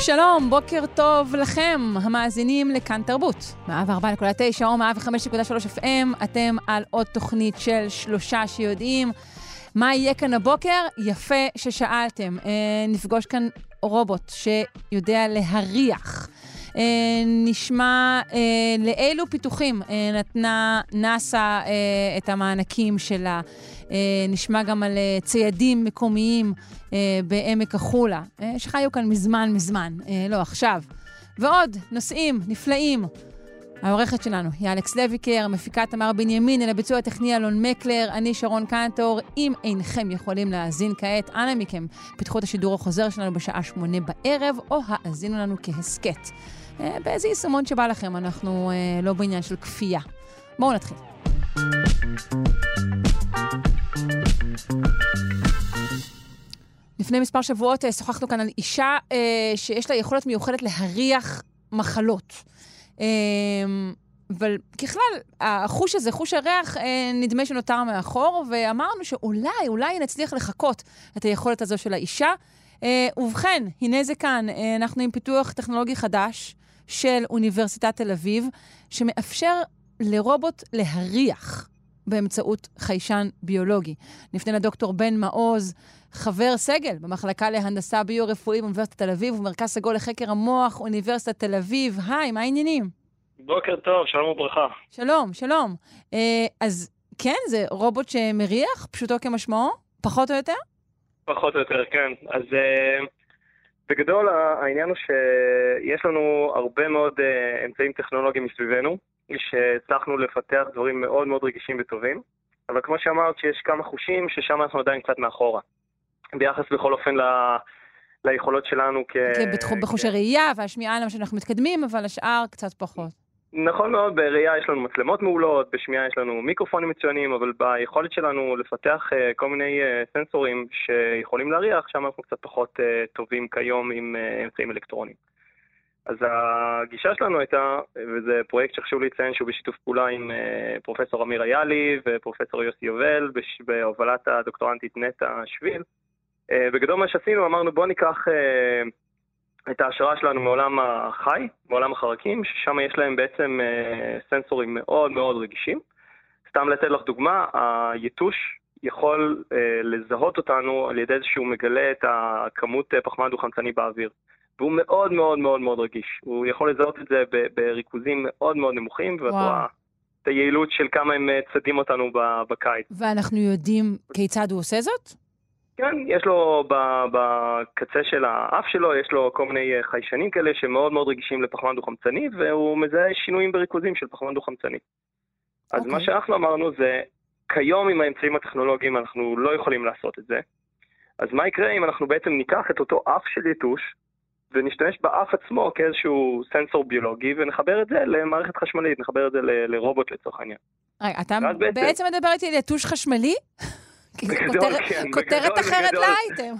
שלום, בוקר טוב לכם, המאזינים לכאן תרבות. 104.9 או 105.3 FM, אתם על עוד תוכנית של שלושה שיודעים. מה יהיה כאן הבוקר? יפה ששאלתם. אה, נפגוש כאן רובוט שיודע להריח. אה, נשמע אה, לאילו פיתוחים אה, נתנה נאס"א את המענקים שלה. נשמע גם על ציידים מקומיים בעמק החולה, שחיו כאן מזמן מזמן, לא עכשיו. ועוד נושאים נפלאים. העורכת שלנו היא אלכס לויקר, מפיקת תמר בנימין, אל הביצוע הטכני אלון מקלר, אני שרון קנטור. אם אינכם יכולים להאזין כעת, אנא מכם, פתחו את השידור החוזר שלנו בשעה שמונה בערב, או האזינו לנו כהסכת. אה, באיזה יישומון שבא לכם, אנחנו אה, לא בעניין של כפייה. בואו נתחיל. לפני מספר שבועות אה, שוחחנו כאן על אישה שיש לה יכולת מיוחדת להריח מחלות. אה, אבל ככלל, החוש הזה, חוש הריח, נדמה שנותר מאחור, ואמרנו שאולי, אולי נצליח לחקות את היכולת הזו של האישה. ובכן, הנה זה כאן, אנחנו עם פיתוח טכנולוגי חדש של אוניברסיטת תל אביב, שמאפשר לרובוט להריח באמצעות חיישן ביולוגי. נפנה לדוקטור בן מעוז, חבר סגל במחלקה להנדסה ביו-רפואי באוניברסיטת תל אביב ומרכז סגול לחקר המוח, אוניברסיטת תל אביב. היי, מה העניינים? בוקר טוב, שלום וברכה. שלום, שלום. אה, אז כן, זה רובוט שמריח, פשוטו כמשמעו? פחות או יותר? פחות או יותר, כן. אז uh, בגדול העניין הוא שיש לנו הרבה מאוד uh, אמצעים טכנולוגיים מסביבנו, שהצלחנו לפתח דברים מאוד מאוד רגישים וטובים, אבל כמו שאמרת, שיש כמה חושים ששם אנחנו עדיין קצת מאחורה. ביחס בכל אופן ל... ליכולות שלנו כ... כן, בתחום, בחוש הראייה והשמיעה, למה שאנחנו מתקדמים, אבל השאר קצת פחות. נכון מאוד, בראייה יש לנו מצלמות מעולות, בשמיעה יש לנו מיקרופונים מצוינים, אבל ביכולת שלנו לפתח uh, כל מיני uh, סנסורים שיכולים להריח, שם אנחנו קצת פחות uh, טובים כיום עם אמצעים אלקטרוניים. אז הגישה שלנו הייתה, וזה פרויקט שחשוב לציין שהוא בשיתוף פעולה עם פרופסור אמיר איילי ופרופסור יוסי יובל. בהובלת הדוקטורנטית נטע שביל. בגדול מה שעשינו, אמרנו בואו ניקח... את ההשראה שלנו מעולם החי, מעולם החרקים, ששם יש להם בעצם אה, סנסורים מאוד מאוד רגישים. סתם לתת לך דוגמה, היתוש יכול אה, לזהות אותנו על ידי זה שהוא מגלה את הכמות אה, פחמן דו-חמצני באוויר. והוא מאוד מאוד מאוד מאוד רגיש. הוא יכול לזהות את זה בריכוזים מאוד מאוד נמוכים, ואת רואה את היעילות של כמה הם אה, צדים אותנו בקיץ. ואנחנו יודעים כיצד הוא עושה זאת? כן, יש לו בקצה של האף שלו, יש לו כל מיני אה, חיישנים כאלה שמאוד מאוד רגישים לפחמן דו-חמצני, והוא מזהה שינויים בריכוזים של פחמן דו-חמצני. אז okay. מה אוקיי. שאנחנו אמרנו זה, כיום עם האמצעים הטכנולוגיים אנחנו לא יכולים לעשות את זה. אז מה יקרה אם אנחנו בעצם ניקח את אותו אף של יתוש, ונשתמש באף עצמו כאיזשהו סנסור ביולוגי, ונחבר את זה למערכת חשמלית, נחבר את זה לרובוט לצורך העניין. רגע, אתה בעצם מדבר איתי על יתוש חשמלי? בגדול, כן. כותרת אחרת לאייטם.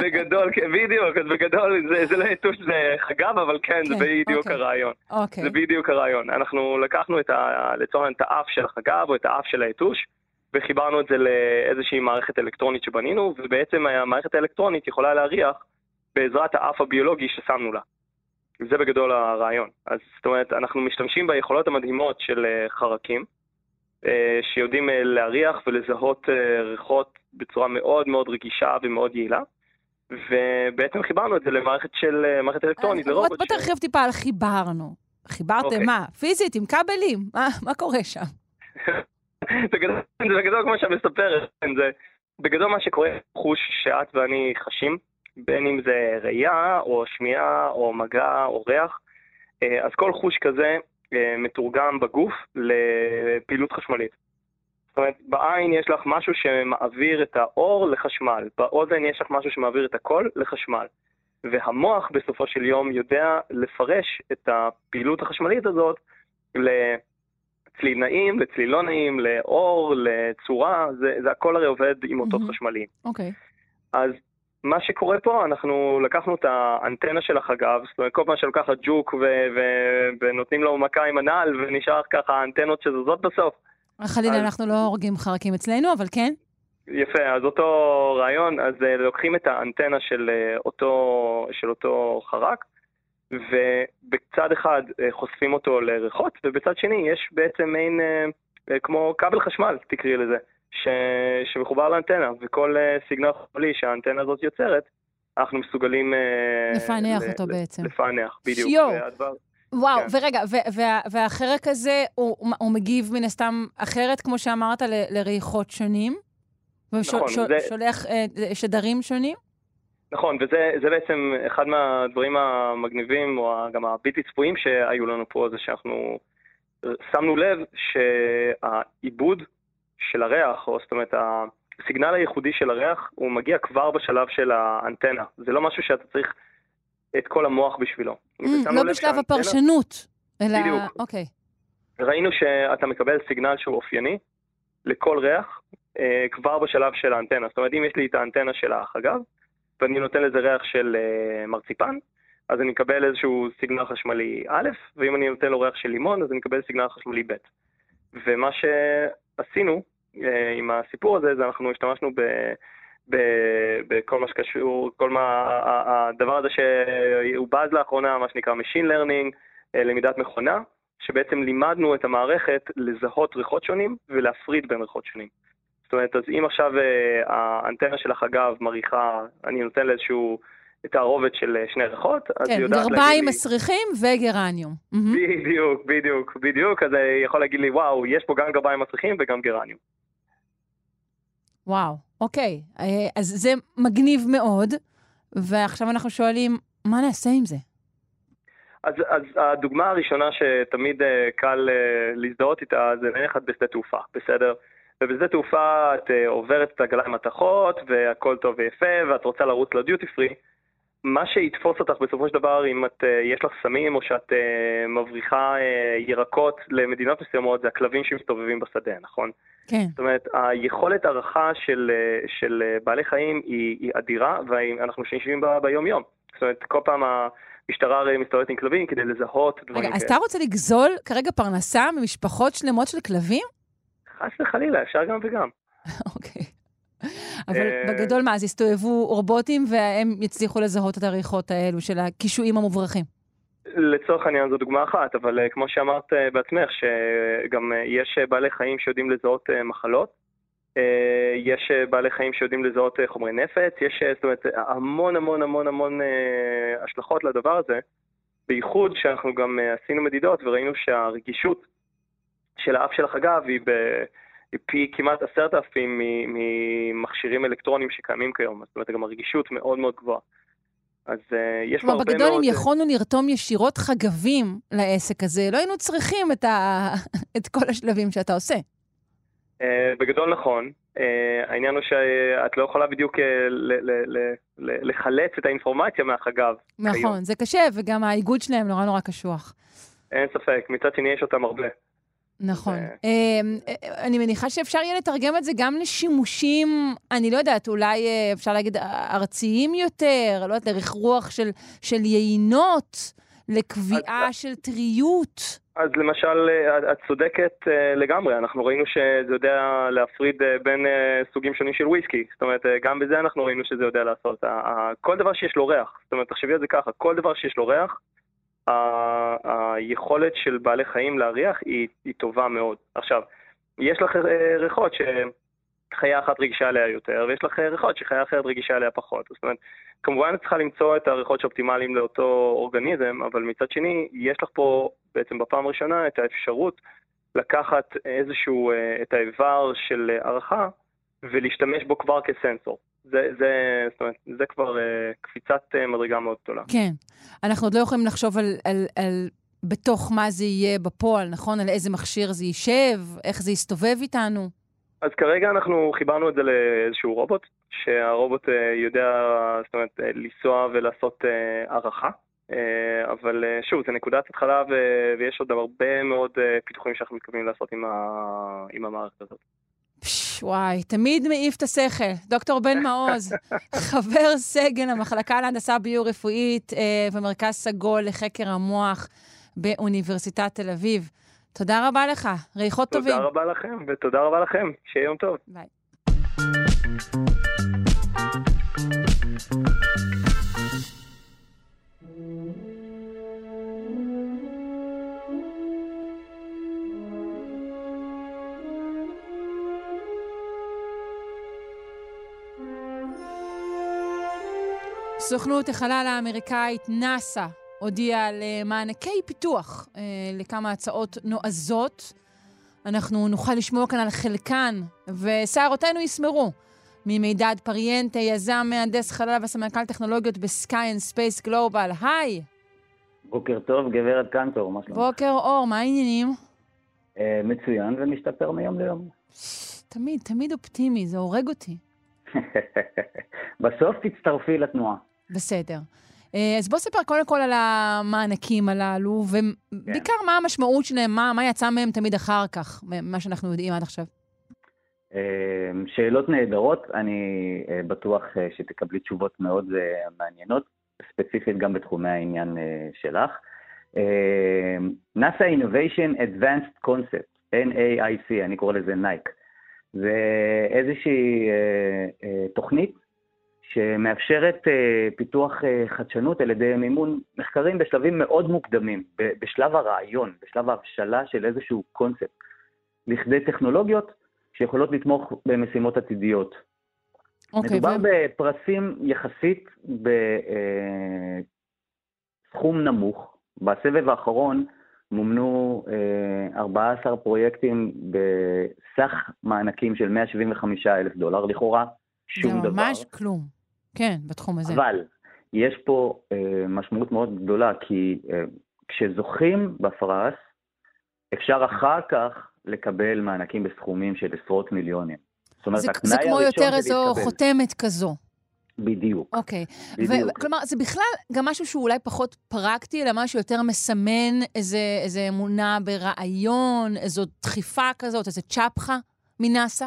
בגדול, כן, בדיוק, בגדול זה, לא יתוש, זה חגב, אבל כן, כן זה בדיוק אוקיי. הרעיון. אוקיי. זה בדיוק הרעיון. אנחנו לקחנו את ה, לצורך העניין את האף של החגב או את האף של היתוש, וחיברנו את זה לאיזושהי מערכת אלקטרונית שבנינו, ובעצם המערכת האלקטרונית יכולה להריח בעזרת האף הביולוגי ששמנו לה. זה בגדול הרעיון. אז זאת אומרת, אנחנו משתמשים ביכולות המדהימות של אה, חרקים, שיודעים אה, להריח ולזהות אה, ריחות בצורה מאוד מאוד רגישה ומאוד יעילה. ובעצם חיברנו את זה למערכת של מערכת אלקטרונית, לרובוט. בוא תרחיב טיפה על חיברנו. חיברתם אוקיי. מה? פיזית, עם כבלים? מה, מה קורה שם? בגדול, זה בגדול כמו שאת מספרת, זה בגדול מה שקורה חוש שאת ואני חשים, בין אם זה ראייה, או שמיעה, או מגע, או ריח, אז כל חוש כזה אה, מתורגם בגוף לפעילות חשמלית. זאת אומרת, בעין יש לך משהו שמעביר את האור לחשמל, באוזן יש לך משהו שמעביר את הקול לחשמל. והמוח בסופו של יום יודע לפרש את הפעילות החשמלית הזאת צליל נעים, לצליל לא נעים, לאור, לצורה, זה, זה הכל הרי עובד עם אותות mm-hmm. חשמליים. אוקיי. Okay. אז מה שקורה פה, אנחנו לקחנו את האנטנה של החגב, זאת אומרת, כל פעם שלוקחת ג'וק ו- ו- ונותנים לו מכה עם הנעל, ונשאר ככה האנטנות שזזות בסוף. חלילה, אז... אנחנו לא הורגים חרקים אצלנו, אבל כן. יפה, אז אותו רעיון, אז uh, לוקחים את האנטנה של, uh, אותו, של אותו חרק, ובצד אחד uh, חושפים אותו לריחות, ובצד שני יש בעצם מעין, כמו כבל חשמל, תקראי לזה. ש... שמחובר לאנטנה, וכל uh, סיגנל חולי שהאנטנה הזאת יוצרת, אנחנו מסוגלים... Uh, לפענח ל... אותו ל... בעצם. לפענח, בדיוק. שיו. והדבר... וואו, כן. ורגע, וה, והחרק הזה, הוא, הוא מגיב מן הסתם אחרת, כמו שאמרת, ל, לריחות שונים? נכון. ש, זה... uh, שדרים שונים? נכון, וזה בעצם אחד מהדברים המגניבים, או גם הבלתי צפויים שהיו לנו פה, זה שאנחנו שמנו לב שהעיבוד של הריח, או זאת אומרת, הסיגנל הייחודי של הריח, הוא מגיע כבר בשלב של האנטנה. זה לא משהו שאתה צריך את כל המוח בשבילו. Mm, לא בשלב. הפרשנות, אלא... בדיוק. אוקיי. ראינו שאתה מקבל סיגנל שהוא אופייני לכל ריח, אה, כבר בשלב של האנטנה. זאת אומרת, אם יש לי את האנטנה של החגב, ואני נותן לזה ריח של אה, מרציפן, אז אני מקבל איזשהו סיגנל חשמלי א', ואם אני נותן לו ריח של לימון, אז אני מקבל סיגנל חשמלי ב'. ומה שעשינו אה, עם הסיפור הזה, זה אנחנו השתמשנו ב... בכל מה שקשור, כל מה, הדבר הזה שהוא בז לאחרונה, מה שנקרא Machine Learning, אה, למידת מכונה, שבעצם לימדנו את המערכת לזהות ריחות שונים ולהפריד בין ריחות שונים. זאת אומרת, אז אם עכשיו אה, האנטנה של החגב מריחה, אני נותן לאיזשהו תערובת של אה, שני ריחות, אז כן, היא יודעת להגיד לי... כן, גרביים מסריחים וגרניום. בדיוק, בדיוק, בדיוק, אז היא יכול להגיד לי, וואו, יש פה גם גרביים מסריחים וגם גרניום. וואו, אוקיי. אה, אז זה מגניב מאוד, ועכשיו אנחנו שואלים, מה נעשה עם זה? אז, אז הדוגמה הראשונה שתמיד קל להזדהות איתה זה נניח את בשדה תעופה, בסדר? ובשדה תעופה את uh, עוברת את הגליים מתכות, והכל טוב ויפה, ואת רוצה לרוץ לדיוטי פרי. מה שיתפוס אותך בסופו של דבר, אם את, uh, יש לך סמים או שאת uh, מבריחה uh, ירקות למדינות מסוימות, זה הכלבים שמסתובבים בשדה, נכון? כן. זאת אומרת, היכולת הערכה של, של בעלי חיים היא, היא אדירה, ואנחנו יושבים בה ביום-יום. זאת אומרת, כל פעם המשטרה הרי מסתובבת עם כלבים כדי לזהות דברים כאלה. רגע, אז אתה רוצה לגזול כרגע פרנסה ממשפחות שלמות של כלבים? חס וחלילה, אפשר גם וגם. אוקיי. אבל אה, בגדול מה, אז הסתובבו רובוטים והם יצליחו לזהות את הריחות האלו של הקישואים המוברחים. לצורך העניין זו דוגמה אחת, אבל uh, כמו שאמרת uh, בעצמך, שגם יש בעלי חיים שיודעים לזהות מחלות, יש בעלי חיים שיודעים לזהות חומרי נפץ, יש זאת אומרת, המון המון המון המון השלכות לדבר הזה, בייחוד שאנחנו גם עשינו מדידות וראינו שהרגישות של האף של החגב היא ב... פי כמעט עשרת אלפים ממכשירים אלקטרוניים שקיימים כיום, זאת אומרת, גם הרגישות מאוד מאוד גבוהה. אז uh, יש פה הרבה מאוד... בגדול, אם יכולנו לרתום ישירות חגבים לעסק הזה, לא היינו צריכים את, ה... את כל השלבים שאתה עושה. Uh, בגדול נכון. Uh, העניין הוא שאת לא יכולה בדיוק uh, ל- ל- ל- לחלץ את האינפורמציה מהחגב. נכון, כיום. זה קשה, וגם האיגוד שלהם נורא נורא קשוח. אין ספק, מצד שני יש אותם הרבה. נכון. אמ, אני מניחה שאפשר יהיה לתרגם את זה גם לשימושים, אני לא יודעת, אולי אה, אפשר להגיד ארציים יותר, לא יודעת, לריח רוח של, של יינות, לקביעה אז, של טריות. אז למשל, אה, את צודקת אה, לגמרי, אנחנו ראינו שזה יודע להפריד בין סוגים שונים של וויסקי. זאת אומרת, גם בזה אנחנו ראינו שזה יודע לעשות. כל דבר שיש לו ריח, זאת אומרת, תחשבי על זה ככה, כל דבר שיש לו ריח, היכולת של בעלי חיים להריח היא, היא טובה מאוד. עכשיו, יש לך אה, ריחות שחיה אחת רגישה עליה יותר, ויש לך ריחות שחיה אחרת רגישה עליה פחות. זאת אומרת, כמובן את צריכה למצוא את הריחות שאופטימליים לאותו אורגניזם, אבל מצד שני, יש לך פה בעצם בפעם הראשונה את האפשרות לקחת איזשהו, אה, את האיבר של הערכה ולהשתמש בו כבר כסנסור. זה, זה, זאת אומרת, זה כבר uh, קפיצת uh, מדרגה מאוד גדולה. כן. אנחנו עוד לא יכולים לחשוב על, על, על בתוך מה זה יהיה בפועל, נכון? על איזה מכשיר זה יישב, איך זה יסתובב איתנו. אז כרגע אנחנו חיברנו את זה לאיזשהו רובוט, שהרובוט uh, יודע, זאת אומרת, uh, לנסוע ולעשות uh, הערכה. אה, אבל אה, שוב, זה נקודת התחלה ויש עוד הרבה מאוד פיתוחים שאנחנו מתכוונים לעשות עם, ה... עם המערכת הזאת. וואי, תמיד מעיף את השכל. דוקטור בן מעוז, חבר סגל המחלקה להנדסה ביו-רפואית ומרכז סגול לחקר המוח באוניברסיטת תל אביב. תודה רבה לך, ריחות תודה טובים. תודה רבה לכם, ותודה רבה לכם. שיהיה יום טוב. ביי. סוכנות החלל האמריקאית נאס"א הודיעה על אה, מענקי פיתוח אה, לכמה הצעות נועזות. אנחנו נוכל לשמוע כאן על חלקן, ושערותינו יסמרו. ממידד פריאנטה, יזם, מהנדס חלל וסמנכ"ל טכנולוגיות ב Sky and Space Global. היי! בוקר טוב, גברת קנטור, מה שלומך? בוקר אור, מה העניינים? אה, מצוין ומשתפר מיום ליום. תמיד, תמיד אופטימי, זה הורג אותי. בסוף תצטרפי לתנועה. בסדר. אה, אז בוא ספר קודם כל על המענקים הללו, ובעיקר כן. מה המשמעות שלהם, מה, מה יצא מהם תמיד אחר כך, ממה שאנחנו יודעים עד עכשיו. אה, שאלות נהדרות, אני אה, בטוח שתקבלי תשובות מאוד מעניינות, ספציפית גם בתחומי העניין שלך. NASA Innovation Advanced Concept, NAIC, אני קורא לזה נייק. זה איזושהי תוכנית שמאפשרת uh, פיתוח uh, חדשנות על ידי מימון מחקרים בשלבים מאוד מוקדמים, בשלב הרעיון, בשלב ההבשלה של איזשהו קונספט, לכדי טכנולוגיות שיכולות לתמוך במשימות עתידיות. Okay, אוקיי, מדובר ו... בפרסים יחסית בסכום uh, נמוך. בסבב האחרון מומנו uh, 14 פרויקטים בסך מענקים של 175 אלף דולר, לכאורה שום דבר. זה ממש כלום. כן, בתחום הזה. אבל יש פה אה, משמעות מאוד גדולה, כי אה, כשזוכים בפרס, אפשר אחר כך לקבל מענקים בסכומים של עשרות מיליונים. זאת אומרת, זה, זה כמו יותר איזו חותמת כזו. בדיוק. אוקיי. בדיוק. כלומר, זה בכלל גם משהו שהוא אולי פחות פרקטי, אלא משהו יותר מסמן איזה, איזה אמונה ברעיון, איזו דחיפה כזאת, איזה צ'פחה מנאסא?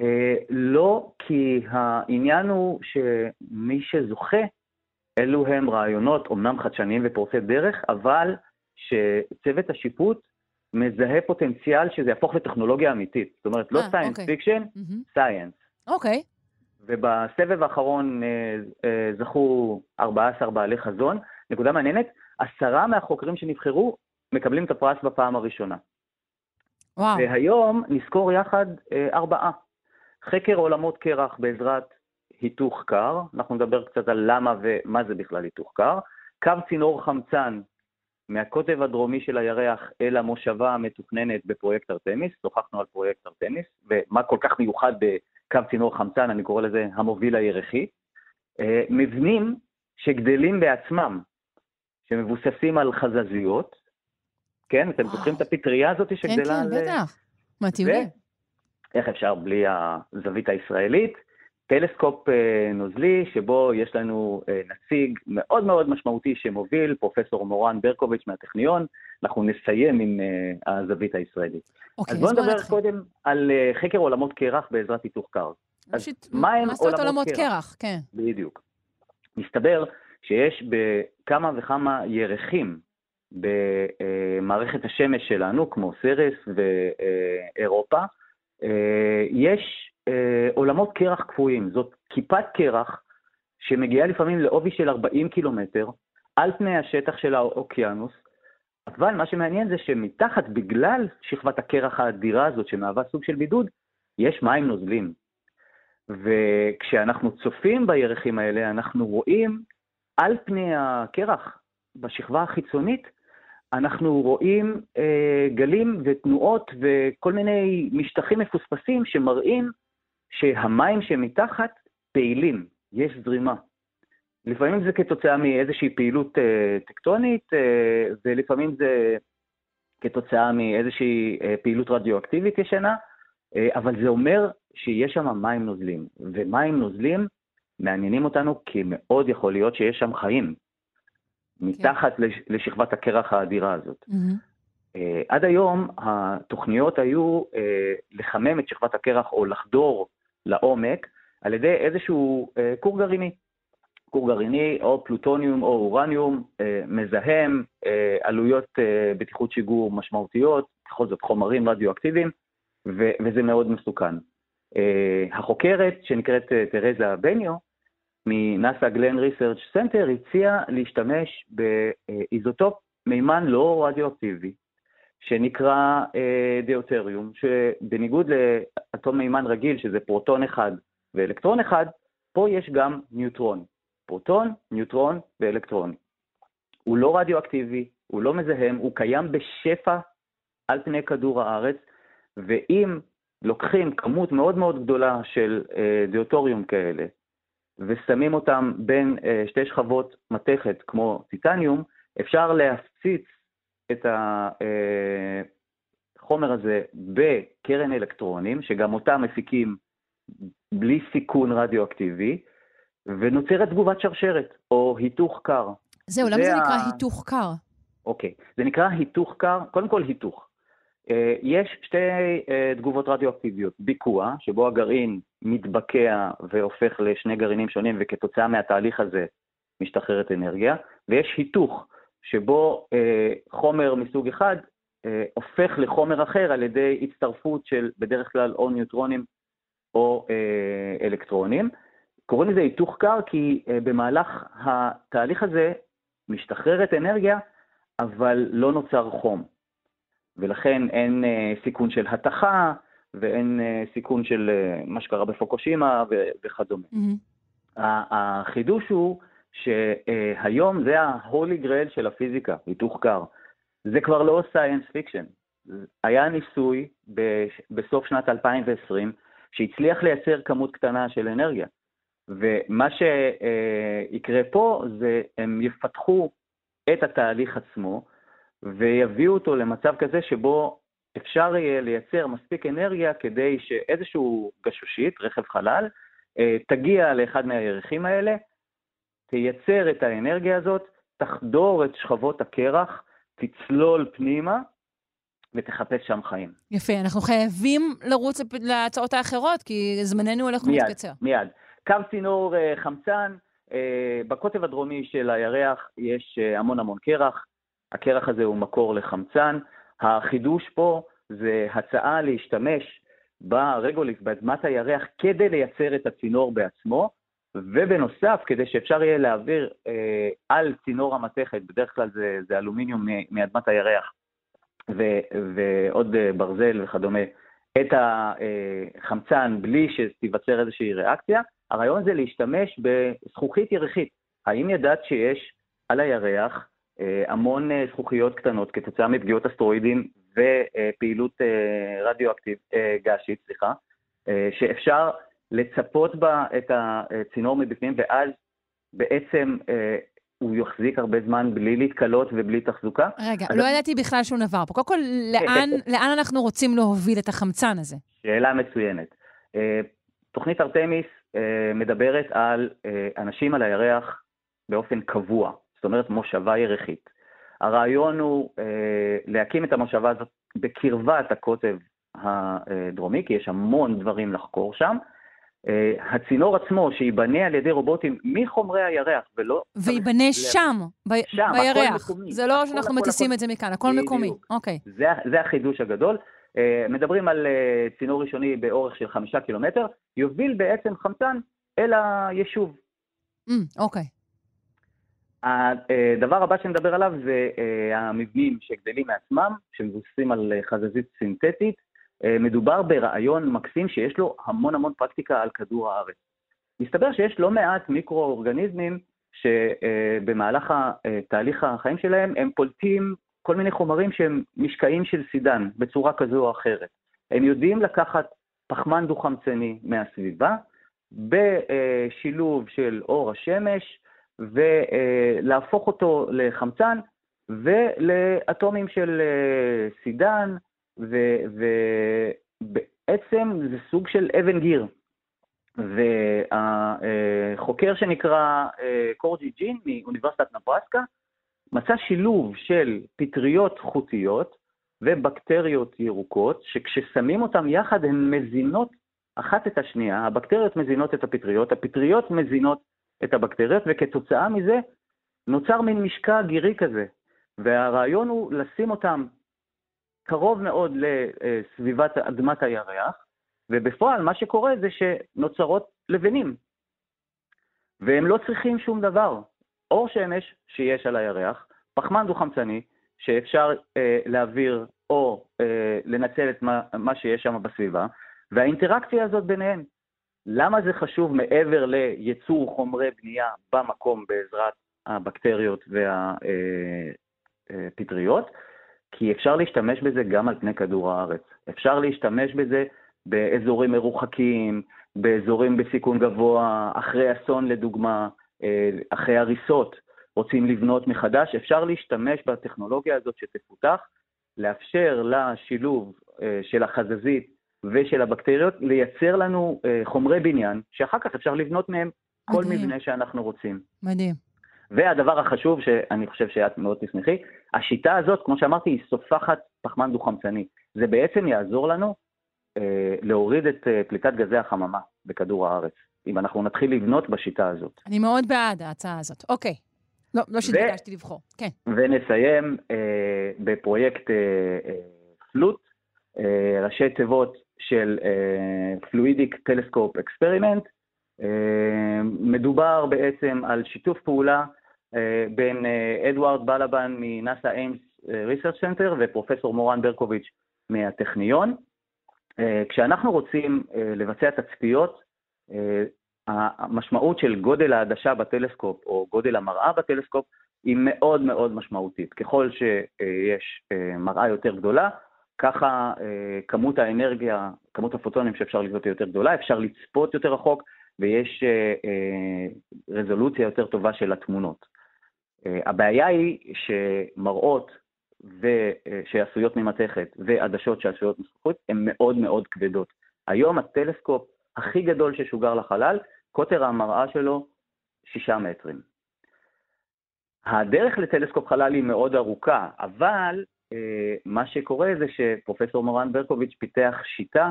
אה, לא, כי העניין הוא שמי שזוכה, אלו הם רעיונות, אמנם חדשניים ופורצי דרך, אבל שצוות השיפוט מזהה פוטנציאל שזה יהפוך לטכנולוגיה אמיתית. זאת אומרת, לא science fiction, science. אוקיי. ובסבב האחרון אה, אה, זכו 14 בעלי חזון. נקודה מעניינת, עשרה מהחוקרים שנבחרו מקבלים את הפרס בפעם הראשונה. וואו. והיום נזכור יחד אה, ארבעה. חקר עולמות קרח בעזרת היתוך קר, אנחנו נדבר קצת על למה ומה זה בכלל היתוך קר, קו צינור חמצן מהקוטב הדרומי של הירח אל המושבה המתוכננת בפרויקט ארתמיס, שוחחנו על פרויקט ארתמיס, ומה כל כך מיוחד בקו צינור חמצן, אני קורא לזה המוביל הירחי. אה, מבנים שגדלים בעצמם, שמבוססים על חזזיות, כן? אתם זוכרים את הפטריה הזאת שגדלה על... כן, כן, בטח. מהטיולים. איך אפשר בלי הזווית הישראלית? טלסקופ אה, נוזלי, שבו יש לנו אה, נציג מאוד מאוד משמעותי שמוביל, פרופסור מורן ברקוביץ' מהטכניון. אנחנו נסיים עם אה, הזווית הישראלית. אוקיי, אז בואו נדבר נתחיל. קודם על חקר עולמות קרח בעזרת היתוך קר. אז מה הם עולמות, עולמות קרח? קרח? כן. בדיוק. מסתבר שיש בכמה וכמה ירחים במערכת השמש שלנו, כמו סרס ואירופה, יש אה, עולמות קרח קפואים, זאת כיפת קרח שמגיעה לפעמים לעובי של 40 קילומטר על פני השטח של האוקיינוס, אבל מה שמעניין זה שמתחת, בגלל שכבת הקרח האדירה הזאת שמהווה סוג של בידוד, יש מים נוזלים. וכשאנחנו צופים בירחים האלה, אנחנו רואים על פני הקרח, בשכבה החיצונית, אנחנו רואים אה, גלים ותנועות וכל מיני משטחים מפוספסים שמראים שהמים שמתחת פעילים, יש זרימה. לפעמים זה כתוצאה מאיזושהי פעילות אה, טקטונית, אה, ולפעמים זה כתוצאה מאיזושהי אה, פעילות רדיואקטיבית ישנה, אה, אבל זה אומר שיש שם מים נוזלים, ומים נוזלים מעניינים אותנו כי מאוד יכול להיות שיש שם חיים. מתחת לש, לשכבת הקרח האדירה הזאת. אה, עד היום התוכניות היו אה, לחמם את שכבת הקרח או לחדור לעומק על ידי איזשהו אה, כור גרעיני. כור גרעיני או פלוטוניום או אורניום מזהם, עלויות בטיחות שיגור משמעותיות, בכל זאת חומרים רדיואקטיביים, ו- וזה מאוד מסוכן. החוקרת שנקראת תרזה בניו, מנאסא Glenn Research Center, הציעה להשתמש באיזוטופ מימן לא רדיואקטיבי, שנקרא אה, דיאוטריום, שבניגוד לאטום מימן רגיל, שזה פרוטון אחד ואלקטרון אחד, פה יש גם ניוטרון. פרוטון, ניוטרון ואלקטרון. הוא לא רדיואקטיבי, הוא לא מזהם, הוא קיים בשפע על פני כדור הארץ, ואם לוקחים כמות מאוד מאוד גדולה של אה, דיאוטוריום כאלה, ושמים אותם בין אה, שתי שכבות מתכת כמו טיטניום, אפשר להפציץ את החומר הזה בקרן אלקטרונים, שגם אותה מפיקים בלי סיכון רדיואקטיבי, ונוצרת תגובת שרשרת, או היתוך קר. זהו, למה זה זה ה- נקרא היתוך קר? אוקיי, זה נקרא היתוך קר, קודם כל היתוך. אה, יש שתי אה, תגובות רדיואקטיביות, ביקוע, שבו הגרעין מתבקע והופך לשני גרעינים שונים, וכתוצאה מהתהליך הזה משתחררת אנרגיה, ויש היתוך, שבו אה, חומר מסוג אחד אה, הופך לחומר אחר על ידי הצטרפות של בדרך כלל או ניוטרונים או אה, אלקטרונים. קוראים לזה היתוך קר כי אה, במהלך התהליך הזה משתחררת אנרגיה, אבל לא נוצר חום. ולכן אין אה, סיכון של התכה, ואין אה, סיכון של אה, מה שקרה בפוקושימה וכדומה. ה- החידוש הוא שהיום זה ה-holy grail של הפיזיקה, היתוך קר. זה כבר לא science fiction. היה ניסוי בסוף שנת 2020 שהצליח לייצר כמות קטנה של אנרגיה. ומה שיקרה פה זה הם יפתחו את התהליך עצמו ויביאו אותו למצב כזה שבו אפשר יהיה לייצר מספיק אנרגיה כדי שאיזשהו גשושית, רכב חלל, אה, תגיע לאחד מהירחים האלה, תייצר את האנרגיה הזאת, תחדור את שכבות הקרח, תצלול פנימה ותחפש שם חיים. יפה, אנחנו חייבים לרוץ להצעות האחרות, כי זמננו הולך מיד, ומתקצר. מיד. קו צינור אה, חמצן, אה, בקוטב הדרומי של הירח יש המון המון קרח, הקרח הזה הוא מקור לחמצן. החידוש פה זה הצעה להשתמש ברגוליס, באדמת הירח, כדי לייצר את הצינור בעצמו, ובנוסף, כדי שאפשר יהיה להעביר אה, על צינור המתכת, בדרך כלל זה, זה אלומיניום מאדמת הירח, ו, ועוד אה, ברזל וכדומה, את החמצן בלי שתיווצר איזושהי ריאקציה, הרעיון זה להשתמש בזכוכית ירחית. האם ידעת שיש על הירח אה, המון אה, זכוכיות קטנות כתוצאה מפגיעות אסטרואידים ופעילות אה, רדיואקטיב, אה, גשית, סליחה, אה, שאפשר לצפות בה את הצינור מבפנים, ואז בעצם אה, הוא יחזיק הרבה זמן בלי להתכלות ובלי תחזוקה. רגע, אז- לא ידעתי בכלל שהוא נבר פה. קודם כל, לאן, לאן אנחנו רוצים להוביל את החמצן הזה? שאלה מצוינת. אה, תוכנית ארתמיס אה, מדברת על אה, אנשים על הירח באופן קבוע, זאת אומרת מושבה ירחית. הרעיון הוא אה, להקים את המושבה הזאת בקרבת הקוטב הדרומי, כי יש המון דברים לחקור שם. אה, הצינור עצמו, שייבנה על ידי רובוטים מחומרי הירח, ולא... וייבנה שם, ב- שם, הכל בירח. מקומי. זה לא הכל, שאנחנו הכל, מטיסים הכל. את זה מכאן, הכל בדיוק. מקומי. אוקיי. זה, זה החידוש הגדול. אה, מדברים על אה, צינור ראשוני באורך של חמישה קילומטר, יוביל בעצם חמצן אל היישוב. אמ, אוקיי. הדבר הבא שנדבר עליו זה אה, המבנים שגדלים מעצמם, שמבוססים על אה, חזזית סינתטית. אה, מדובר ברעיון מקסים שיש לו המון המון פרקטיקה על כדור הארץ. מסתבר שיש לא מעט מיקרואורגניזמים שבמהלך תהליך החיים שלהם הם פולטים כל מיני חומרים שהם משקעים של סידן בצורה כזו או אחרת. הם יודעים לקחת פחמן דו-חמצני מהסביבה בשילוב של אור השמש ולהפוך אותו לחמצן ולאטומים של אה, סידן, ובעצם זה סוג של אבן גיר. והחוקר שנקרא אה, קורג'י ג'ין מאוניברסיטת נברסקה, מצא שילוב של פטריות חוטיות ובקטריות ירוקות, שכששמים אותן יחד הן מזינות אחת את השנייה, הבקטריות מזינות את הפטריות, הפטריות מזינות את הבקטריות, וכתוצאה מזה נוצר מין משקע גירי כזה. והרעיון הוא לשים אותם קרוב מאוד לסביבת אדמת הירח, ובפועל מה שקורה זה שנוצרות לבנים. והם לא צריכים שום דבר. אור שמש שיש על הירח, פחמן דו-חמצני, שאפשר אה, להעביר או אה, לנצל את מה, מה שיש שם בסביבה, והאינטראקציה הזאת ביניהם. למה זה חשוב מעבר לייצור חומרי בנייה במקום בעזרת הבקטריות והפטריות? כי אפשר להשתמש בזה גם על פני כדור הארץ. אפשר להשתמש בזה באזורים מרוחקים, באזורים בסיכון גבוה, אחרי אסון לדוגמה, אה, אחרי הריסות, רוצים לבנות מחדש, אפשר להשתמש בטכנולוגיה הזאת שתפותח, לאפשר לשילוב אה, של החזזית ושל הבקטריות לייצר לנו אה, חומרי בניין, שאחר כך אפשר לבנות מהם כל מדהים. מבנה שאנחנו רוצים. מדהים. והדבר החשוב, שאני חושב שאת מאוד תשמחי, השיטה הזאת, כמו שאמרתי, היא סופחת פחמן דו-חמצני. זה בעצם יעזור לנו אה, להוריד את אה, פליטת גזי החממה בכדור הארץ, אם אנחנו נתחיל לבנות בשיטה הזאת. אני מאוד בעד ההצעה הזאת. אוקיי. לא, לא שביקשתי לבחור, כן. ונסיים אה, בפרויקט אה, אה, FLUTE, אה, ראשי תיבות של Fluidic Telescope Experiment. מדובר בעצם על שיתוף פעולה אה, בין אה, אדוארד בלבן מנאסא Ames Research Center ופרופסור מורן ברקוביץ' מהטכניון. אה, כשאנחנו רוצים לבצע תצפיות, המשמעות של גודל העדשה בטלסקופ או גודל המראה בטלסקופ היא מאוד מאוד משמעותית. ככל שיש מראה יותר גדולה, ככה כמות האנרגיה, כמות הפוטונים שאפשר לקלוט יותר גדולה, אפשר לצפות יותר רחוק ויש רזולוציה יותר טובה של התמונות. אה, הבעיה היא שמראות ו... אה, שעשויות ממתכת ועדשות שעשויות מזכוכית הן מאוד מאוד כבדות. היום הטלסקופ הכי גדול ששוגר לחלל, קוטר המראה שלו שישה מטרים. הדרך לטלסקופ חלל היא מאוד ארוכה, אבל אה, מה שקורה זה שפרופסור מורן ברקוביץ' פיתח שיטה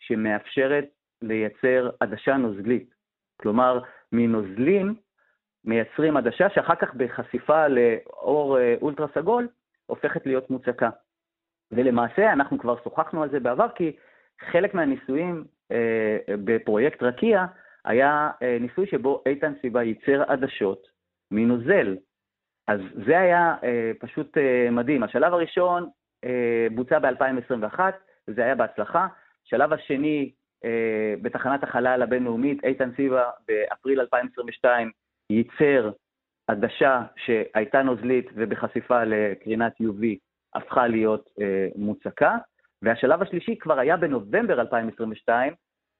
שמאפשרת לייצר עדשה נוזלית. כלומר, מנוזלים מייצרים עדשה שאחר כך בחשיפה לאור אה, אולטרה סגול הופכת להיות מוצקה. ולמעשה, אנחנו כבר שוחחנו על זה בעבר, כי חלק מהניסויים אה, בפרויקט רקיע היה אה, ניסוי שבו איתן סיבה ייצר עדשות מנוזל. אז זה היה אה, פשוט אה, מדהים. השלב הראשון אה, בוצע ב-2021, זה היה בהצלחה. השלב השני, אה, בתחנת החלל הבינלאומית, איתן סיבה באפריל 2022 ייצר עדשה שהייתה נוזלית ובחשיפה לקרינת UV הפכה להיות אה, מוצקה, והשלב השלישי כבר היה בנובמבר 2022,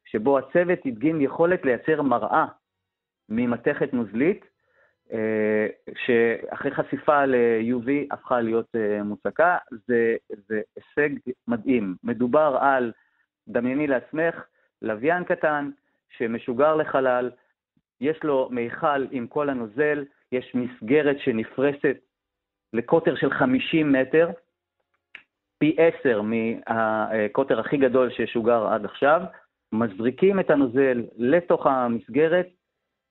שבו הצוות הדגים יכולת לייצר מראה ממתכת נוזלית, שאחרי חשיפה ל-UV הפכה להיות אה, מוצקה. זה, זה הישג מדהים. מדובר על, דמייני לעצמך, לוויין קטן שמשוגר לחלל, יש לו מיכל עם כל הנוזל, יש מסגרת שנפרסת לקוטר של 50 מטר, פי 10 מהקוטר הכי גדול ששוגר עד עכשיו, מזריקים את הנוזל לתוך המסגרת,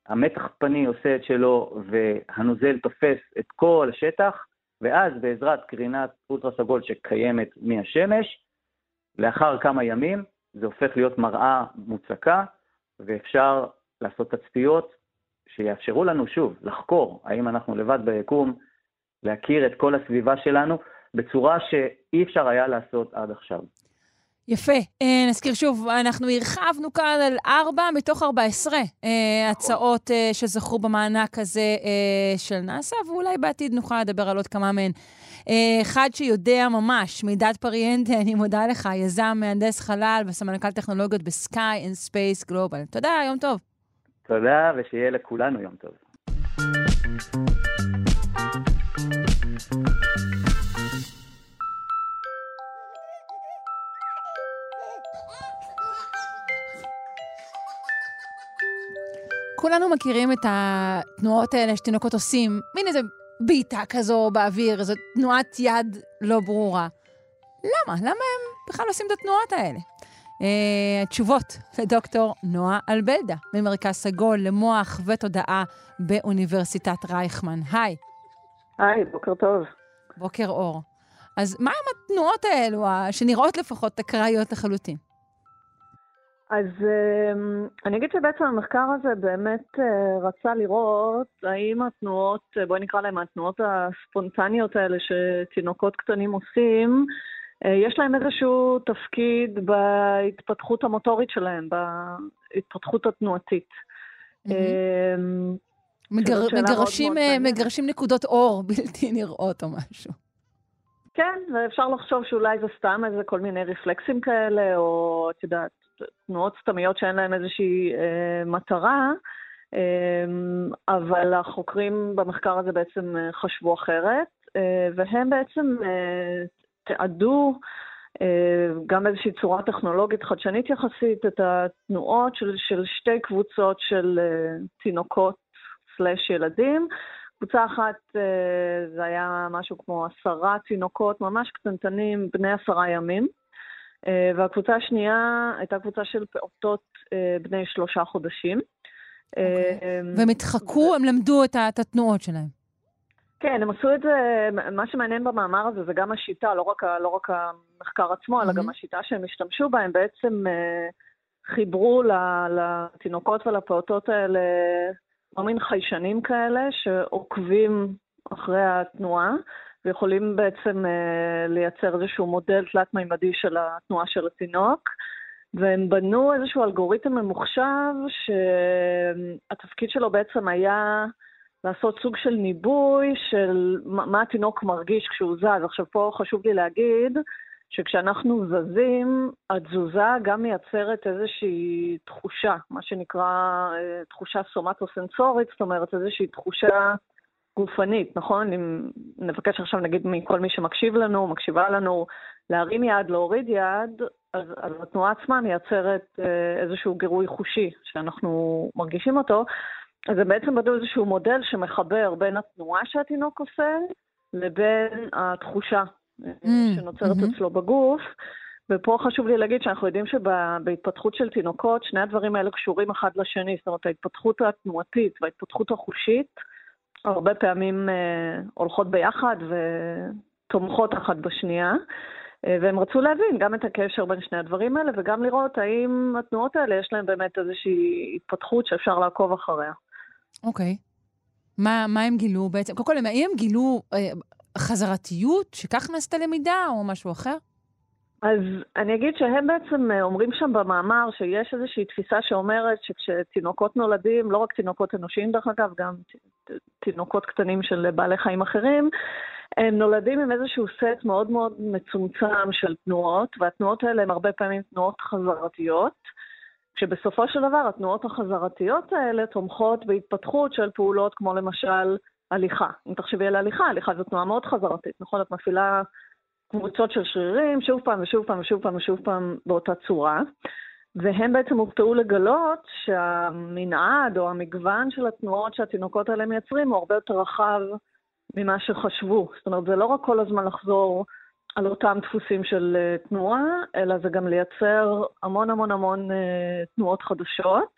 המתח פני עושה את שלו והנוזל תופס את כל השטח, ואז בעזרת קרינת אולטרה סגול שקיימת מהשמש, לאחר כמה ימים זה הופך להיות מראה מוצקה, ואפשר לעשות תצפיות שיאפשרו לנו, שוב, לחקור האם אנחנו לבד ביקום, להכיר את כל הסביבה שלנו בצורה שאי אפשר היה לעשות עד עכשיו. יפה. אה, נזכיר שוב, אנחנו הרחבנו כאן על ארבע מתוך ארבע עשרה אה, הצעות אה, שזכו במענק הזה של נאס"א, ואולי בעתיד נוכל לדבר על עוד כמה מהן. אחד שיודע ממש, מידד פריאנטה, אני מודה לך, יזם, מהנדס חלל וסמנכ"ל טכנולוגיות ב Sky and Space Global. תודה, יום טוב. תודה, ושיהיה לכולנו יום טוב. כולנו מכירים את התנועות האלה שתינוקות עושים, מין איזה בעיטה כזו באוויר, איזו תנועת יד לא ברורה. למה? למה הם בכלל עושים את התנועות האלה? Uh, תשובות לדוקטור נועה אלבלדה, ממרכז סגול למוח ותודעה באוניברסיטת רייכמן. היי. היי, בוקר טוב. בוקר אור. אז מה עם התנועות האלו, שנראות לפחות אקראיות לחלוטין? אז אמ, אני אגיד שבעצם המחקר הזה באמת אה, רצה לראות האם התנועות, אה, בואי נקרא להן התנועות הספונטניות האלה שתינוקות קטנים עושים, אה, יש להם איזשהו תפקיד בהתפתחות המוטורית שלהם, בהתפתחות התנועתית. מגר, מגרשים, מגרשים נקודות אור בלתי נראות או משהו. כן, ואפשר לחשוב שאולי זה סתם איזה כל מיני רפלקסים כאלה, או את יודעת, תנועות סתמיות שאין להן איזושהי אה, מטרה, אה, אבל החוקרים במחקר הזה בעצם אה, חשבו אחרת, אה, והם בעצם אה, תיעדו אה, גם באיזושהי צורה טכנולוגית חדשנית יחסית את התנועות של, של שתי קבוצות של אה, תינוקות סלאש ילדים. קבוצה אחת אה, זה היה משהו כמו עשרה תינוקות ממש קטנטנים, בני עשרה ימים. אה, והקבוצה השנייה הייתה קבוצה של פעוטות אה, בני שלושה חודשים. Okay. אוקיי. והם התחקו, הם למדו את התנועות שלהם. כן, הם עשו את זה, מה שמעניין במאמר הזה זה גם השיטה, לא רק, לא רק המחקר עצמו, mm-hmm. אלא גם השיטה שהם השתמשו בה, הם בעצם חיברו לתינוקות ולפעוטות האלה כל מיני חיישנים כאלה שעוקבים אחרי התנועה, ויכולים בעצם אה, לייצר איזשהו מודל תלת-מימדי של התנועה של התינוק. והם בנו איזשהו אלגוריתם ממוחשב שהתפקיד שלו בעצם היה לעשות סוג של ניבוי של מה התינוק מרגיש כשהוא זז. עכשיו פה חשוב לי להגיד שכשאנחנו זזים, התזוזה גם מייצרת איזושהי תחושה, מה שנקרא אה, תחושה סומטו-סנסורית, זאת אומרת איזושהי תחושה גופנית, נכון? אם נבקש עכשיו נגיד מכל מי שמקשיב לנו, מקשיבה לנו, להרים יד, להוריד יד, אז, אז התנועה עצמה מייצרת אה, איזשהו גירוי חושי שאנחנו מרגישים אותו. אז הם בעצם בנו איזשהו מודל שמחבר בין התנועה שהתינוק עושה לבין התחושה mm, שנוצרת mm-hmm. אצלו בגוף. ופה חשוב לי להגיד שאנחנו יודעים שבהתפתחות של תינוקות, שני הדברים האלה קשורים אחד לשני, זאת אומרת, ההתפתחות התנועתית וההתפתחות החושית הרבה פעמים אה, הולכות ביחד ותומכות אחת בשנייה. אה, והם רצו להבין גם את הקשר בין שני הדברים האלה, וגם לראות האם התנועות האלה יש להן באמת איזושהי התפתחות שאפשר לעקוב אחריה. אוקיי. Okay. מה, מה הם גילו בעצם? קודם כל, האם הם גילו אה, חזרתיות, שכך נעשתה למידה, או משהו אחר? אז אני אגיד שהם בעצם אה, אומרים שם במאמר שיש איזושהי תפיסה שאומרת שכשתינוקות נולדים, לא רק תינוקות אנושיים דרך אגב, גם תינוקות קטנים של בעלי חיים אחרים, הם נולדים עם איזשהו סט מאוד מאוד מצומצם של תנועות, והתנועות האלה הן הרבה פעמים תנועות חזרתיות, כשבסופו של דבר התנועות החזרתיות האלה תומכות בהתפתחות של פעולות כמו למשל הליכה. אם תחשבי על הליכה, הליכה זו תנועה מאוד חזרתית, נכון? את מפעילה קבוצות של שרירים, שוב פעם ושוב פעם ושוב פעם ושוב פעם באותה צורה. והם בעצם הופתעו לגלות שהמנעד או המגוון של התנועות שהתינוקות האלה מייצרים הוא הרבה יותר רחב ממה שחשבו. זאת אומרת, זה לא רק כל הזמן לחזור על אותם דפוסים של uh, תנועה, אלא זה גם לייצר המון המון המון uh, תנועות חדשות,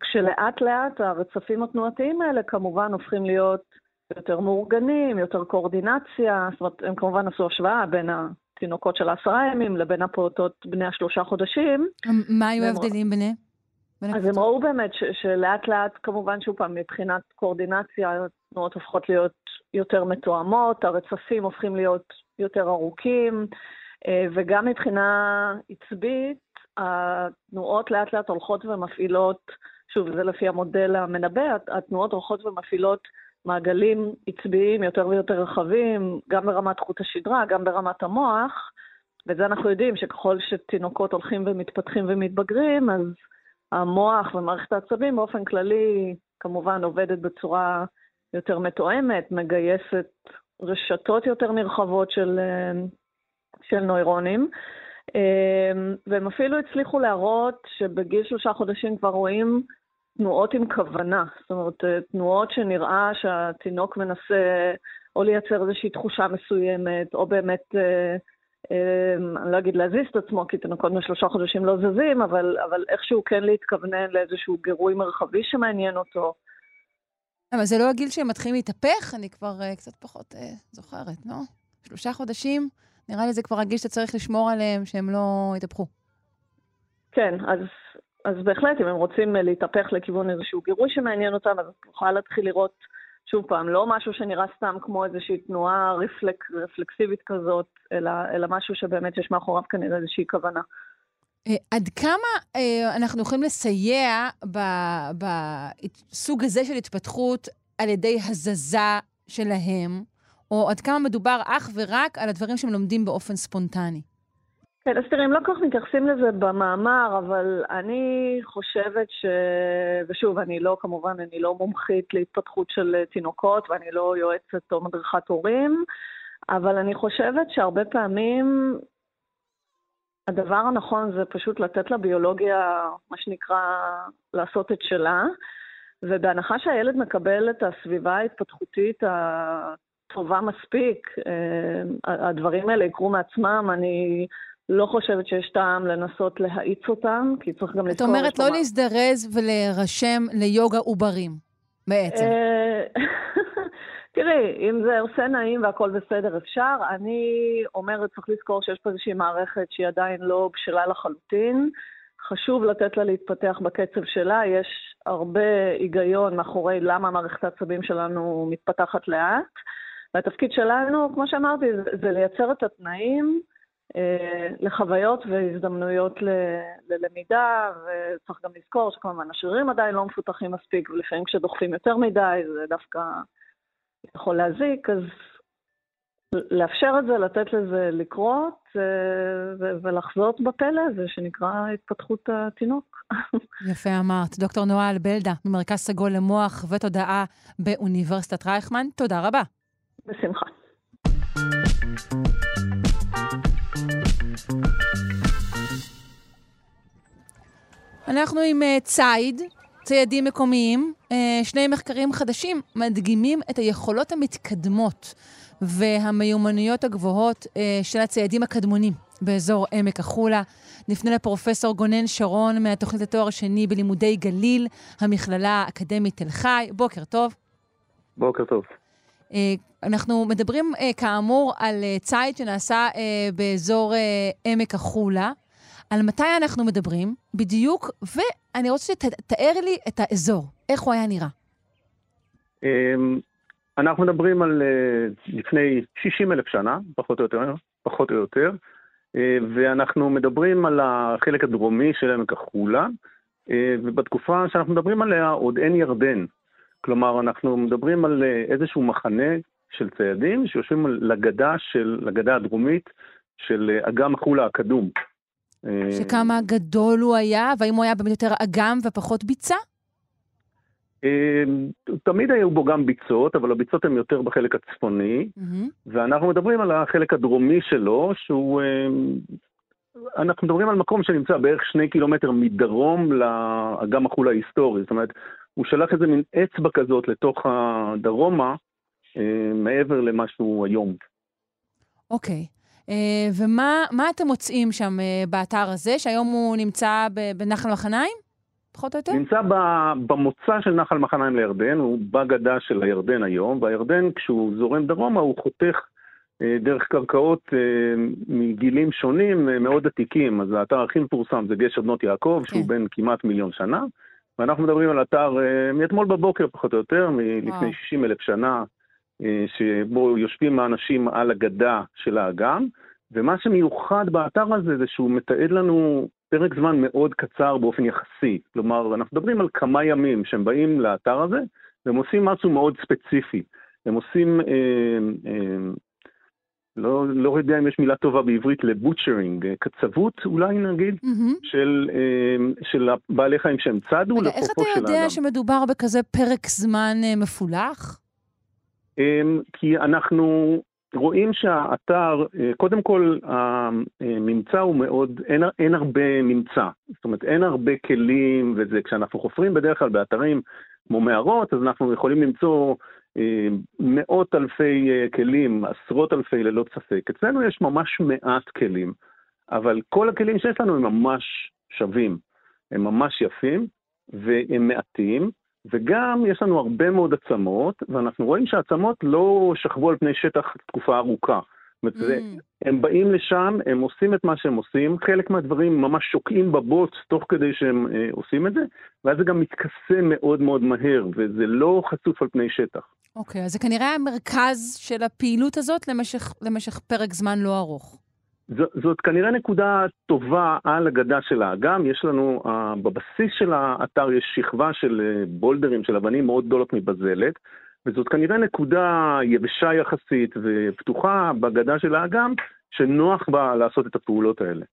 כשלאט לאט הרצפים התנועתיים האלה כמובן הופכים להיות יותר מאורגנים, יותר קואורדינציה, זאת אומרת, הם כמובן עשו השוואה בין התינוקות של העשרה ימים לבין הפעוטות בני השלושה חודשים. מה היו ההבדלים ביניהם? אז הם ראו באמת שלאט לאט, כמובן, שוב פעם, מבחינת קואורדינציה, התנועות הופכות להיות יותר מתואמות, הרצפים הופכים להיות יותר ארוכים, אה, וגם מבחינה עצבית, התנועות לאט לאט הולכות ומפעילות, שוב, זה לפי המודל המנבא, התנועות הולכות ומפעילות מעגלים עצביים יותר ויותר רחבים, גם ברמת חוט השדרה, גם ברמת המוח, וזה אנחנו יודעים שככל שתינוקות הולכים ומתפתחים ומתבגרים, אז המוח ומערכת העצבים באופן כללי כמובן עובדת בצורה יותר מתואמת, מגייסת רשתות יותר נרחבות של, של נוירונים. והם אפילו הצליחו להראות שבגיל שלושה חודשים כבר רואים תנועות עם כוונה. זאת אומרת, אה, תנועות שנראה שהתינוק מנסה או לייצר איזושהי תחושה מסוימת, או באמת, אה, אה, אני לא אגיד להזיז את עצמו, כי תינוקות משלושה חודשים לא זזים, אבל, אבל איכשהו כן להתכוונן לאיזשהו גירוי מרחבי שמעניין אותו. אבל זה לא הגיל שהם מתחילים להתהפך? אני כבר uh, קצת פחות uh, זוכרת, לא? שלושה חודשים? נראה לי זה כבר הגיל שאתה צריך לשמור עליהם, שהם לא יתהפכו. כן, אז, אז בהחלט, אם הם רוצים להתהפך לכיוון איזשהו גירוי שמעניין אותם, אז את יכולה להתחיל לראות, שוב פעם, לא משהו שנראה סתם כמו איזושהי תנועה רפלק, רפלקסיבית כזאת, אלא, אלא משהו שבאמת יש מאחוריו כנראה איזושהי כוונה. Uh, עד כמה uh, אנחנו יכולים לסייע בסוג הזה של התפתחות על ידי הזזה שלהם, או עד כמה מדובר אך ורק על הדברים שהם לומדים באופן ספונטני? כן, אז תראי, הם לא כל כך מתייחסים לזה במאמר, אבל אני חושבת ש... ושוב, אני לא, כמובן, אני לא מומחית להתפתחות של תינוקות, ואני לא יועצת או מדריכת הורים, אבל אני חושבת שהרבה פעמים הדבר הנכון זה פשוט לתת לביולוגיה, מה שנקרא, לעשות את שלה, ובהנחה שהילד מקבל את הסביבה ההתפתחותית הטובה מספיק, אה, הדברים האלה יקרו מעצמם, אני... לא חושבת שיש טעם לנסות להאיץ אותם, כי צריך גם לזכור... את אומרת לא להזדרז ולהירשם ליוגה עוברים, בעצם. אה, תראי, אם זה עושה נעים והכל בסדר, אפשר. אני אומרת, צריך לזכור שיש פה איזושהי מערכת שהיא עדיין לא בשלה לחלוטין. חשוב לתת לה להתפתח בקצב שלה. יש הרבה היגיון מאחורי למה מערכת העצבים שלנו מתפתחת לאט. והתפקיד שלנו, כמו שאמרתי, זה לייצר את התנאים לחוויות והזדמנויות ללמידה, וצריך גם לזכור שכמובן השרירים עדיין לא מפותחים מספיק, ולפעמים כשדוחפים יותר מדי זה דווקא יכול להזיק, אז לאפשר את זה, לתת לזה לקרות, אה, ולחזות בפלא הזה שנקרא התפתחות התינוק. יפה אמרת. דוקטור נועה אלבלדה, ממרכז סגול למוח ותודעה באוניברסיטת רייכמן, תודה רבה. בשמחה. אנחנו עם uh, ציד, ציידים מקומיים. Uh, שני מחקרים חדשים מדגימים את היכולות המתקדמות והמיומנויות הגבוהות uh, של הציידים הקדמונים באזור עמק החולה. נפנה לפרופסור גונן שרון מהתוכנית לתואר השני בלימודי גליל, המכללה האקדמית תל חי. בוקר טוב. בוקר טוב. אנחנו מדברים uh, כאמור על uh, ציד שנעשה uh, באזור uh, עמק החולה. על מתי אנחנו מדברים בדיוק, ואני רוצה שתתאר לי את האזור, איך הוא היה נראה. אמ, אנחנו מדברים על אה, לפני 60 אלף שנה, פחות או יותר, פחות או יותר, אה, ואנחנו מדברים על החלק הדרומי של עמק החולה, אה, ובתקופה שאנחנו מדברים עליה עוד אין ירדן. כלומר, אנחנו מדברים על איזשהו מחנה של ציידים שיושבים לגדה, של, לגדה הדרומית של אגם החולה הקדום. שכמה גדול הוא היה, והאם הוא היה באמת יותר אגם ופחות ביצה? אה, תמיד היו בו גם ביצות, אבל הביצות הן יותר בחלק הצפוני, mm-hmm. ואנחנו מדברים על החלק הדרומי שלו, שהוא... אה, אנחנו מדברים על מקום שנמצא בערך שני קילומטר מדרום לאגם החול ההיסטורי, זאת אומרת, הוא שלח איזה מין אצבע כזאת לתוך הדרומה, אה, מעבר למה שהוא היום. אוקיי. Okay. אה, ומה אתם מוצאים שם אה, באתר הזה, שהיום הוא נמצא בנחל מחניים? פחות או יותר? נמצא במוצא של נחל מחניים לירדן, הוא בגדה של הירדן היום, והירדן כשהוא זורם דרומה הוא חותך אה, דרך קרקעות מגילים שונים מאוד עתיקים. אז האתר הכי מפורסם זה גשר בנות יעקב, שהוא כן. בן כמעט מיליון שנה, ואנחנו מדברים על אתר מאתמול בבוקר פחות או יותר, מלפני 60 אלף שנה, שבו יושבים האנשים על הגדה של האגם. ומה שמיוחד באתר הזה זה שהוא מתעד לנו פרק זמן מאוד קצר באופן יחסי. כלומר, אנחנו מדברים על כמה ימים שהם באים לאתר הזה, והם עושים משהו מאוד ספציפי. הם עושים, אה, אה, לא, לא יודע אם יש מילה טובה בעברית לבוטשרינג, אה, קצבות אולי נגיד, mm-hmm. של, אה, של בעלי חיים שהם צדו רגע, איך אתה יודע שמדובר בכזה פרק זמן אה, מפולח? אה, כי אנחנו רואים שהאתר, קודם כל הממצא הוא מאוד, אין, אין הרבה ממצא. זאת אומרת, אין הרבה כלים וזה, כשאנחנו חופרים בדרך כלל באתרים כמו מערות, אז אנחנו יכולים למצוא מאות אלפי כלים, עשרות אלפי ללא ספק. אצלנו יש ממש מעט כלים, אבל כל הכלים שיש לנו הם ממש שווים, הם ממש יפים והם מעטים. וגם יש לנו הרבה מאוד עצמות, ואנחנו רואים שהעצמות לא שכבו על פני שטח תקופה ארוכה. זאת אומרת, mm. הם באים לשם, הם עושים את מה שהם עושים, חלק מהדברים ממש שוקעים בבוץ תוך כדי שהם אה, עושים את זה, ואז זה גם מתכסה מאוד מאוד מהר, וזה לא חשוף על פני שטח. אוקיי, okay, אז זה כנראה המרכז של הפעילות הזאת למשך, למשך פרק זמן לא ארוך. זאת כנראה נקודה טובה על הגדה של האגם. יש לנו, uh, בבסיס של האתר יש שכבה של uh, בולדרים, של אבנים מאוד גדולות מבזלת, וזאת כנראה נקודה יבשה יחסית ופתוחה בגדה של האגם, שנוח בה לעשות את הפעולות האלה.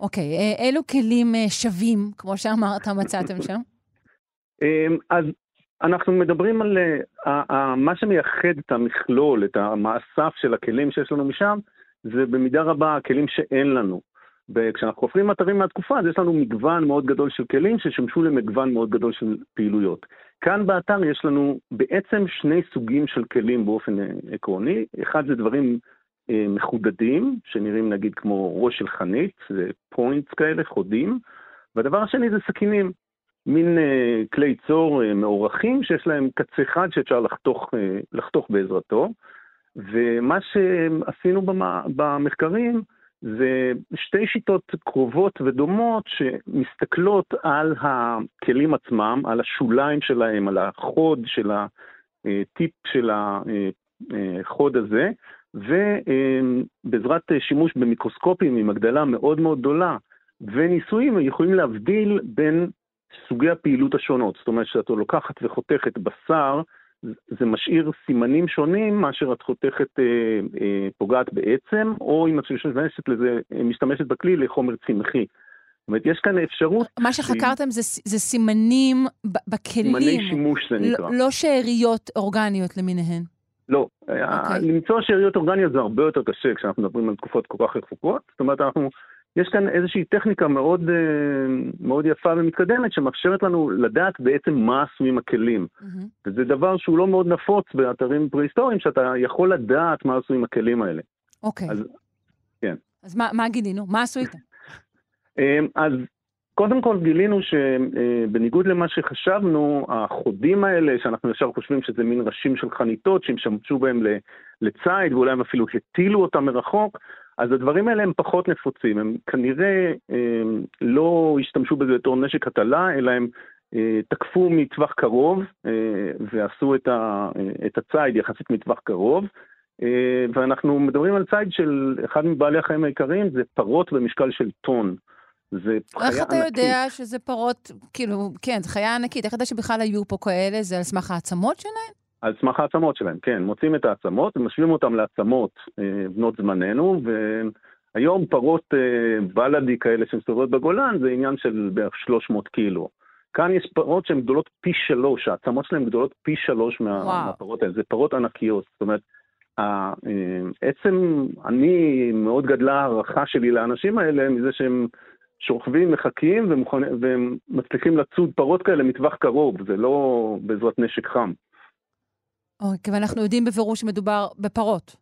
אוקיי, okay, אילו כלים שווים, כמו שאמרת, מצאתם שם? אז אנחנו מדברים על מה שמייחד את המכלול, את המאסף של הכלים שיש לנו משם, זה במידה רבה הכלים שאין לנו. וכשאנחנו חופרים אתרים מהתקופה, אז יש לנו מגוון מאוד גדול של כלים ששמשו למגוון מאוד גדול של פעילויות. כאן באתר יש לנו בעצם שני סוגים של כלים באופן אה, עקרוני. אחד זה דברים אה, מחודדים, שנראים נגיד כמו ראש של חנית, זה פוינטס כאלה, חודים. והדבר השני זה סכינים, מין אה, כלי צור אה, מאורכים שיש להם קצה אחד שאפשר לחתוך, אה, לחתוך בעזרתו. ומה שעשינו במחקרים זה שתי שיטות קרובות ודומות שמסתכלות על הכלים עצמם, על השוליים שלהם, על החוד של הטיפ של החוד הזה, ובעזרת שימוש במיקרוסקופים עם הגדלה מאוד מאוד גדולה וניסויים יכולים להבדיל בין סוגי הפעילות השונות. זאת אומרת שאתה לוקחת וחותכת בשר, זה משאיר סימנים שונים מאשר את חותכת אה, אה, פוגעת בעצם, או אם את משתמשת לזה, משתמשת בכלי לחומר צמחי. זאת אומרת, יש כאן אפשרות... מה שחקרתם זה, זה סימנים בכלים. סימני שימוש זה נקרא. לא, לא שאריות אורגניות למיניהן. לא, okay. אוקיי. למצוא שאריות אורגניות זה הרבה יותר קשה כשאנחנו מדברים על תקופות כל כך רחוקות. זאת אומרת, אנחנו יש כאן איזושהי טכניקה מאוד, אה, מאוד יפה ומתקדמת שמאפשרת לנו לדעת בעצם מה עשויים הכלים. Mm-hmm. וזה דבר שהוא לא מאוד נפוץ באתרים פרה-היסטוריים, שאתה יכול לדעת מה עשויים הכלים האלה. אוקיי. Okay. אז, כן. אז מה, מה גילינו? מה עשו איתם? אמ, אז קודם כל גילינו שבניגוד למה שחשבנו, החודים האלה, שאנחנו ישר חושבים שזה מין ראשים של חניתות, שהם שמשו בהם לציד, ואולי הם אפילו הטילו אותם מרחוק, אז הדברים האלה הם פחות נפוצים, הם כנראה הם, לא השתמשו בזה בתור נשק הטלה, אלא הם אה, תקפו מטווח קרוב אה, ועשו את, ה, אה, את הציד יחסית מטווח קרוב. אה, ואנחנו מדברים על ציד של אחד מבעלי החיים העיקריים, זה פרות במשקל של טון. זה חיה ענקית. איך אתה יודע שזה פרות, כאילו, כן, זו חיה ענקית, איך אתה יודע שבכלל היו פה כאלה? זה על סמך העצמות שלהם? על סמך העצמות שלהם, כן. מוצאים את העצמות ומשווים אותם לעצמות אה, בנות זמננו, והיום פרות אה, בלאדי כאלה שמסתובבות בגולן זה עניין של בערך 300 קילו. כאן יש פרות שהן גדולות פי שלוש, העצמות שלהן גדולות פי שלוש מה, מהפרות האלה, זה פרות ענקיות. זאת אומרת, אה, עצם, אני, מאוד גדלה הערכה שלי לאנשים האלה מזה שהם שוכבים, מחכים והם מצליחים לצוד פרות כאלה מטווח קרוב, זה לא בעזרת נשק חם. אוקיי, ואנחנו יודעים בבירור שמדובר בפרות.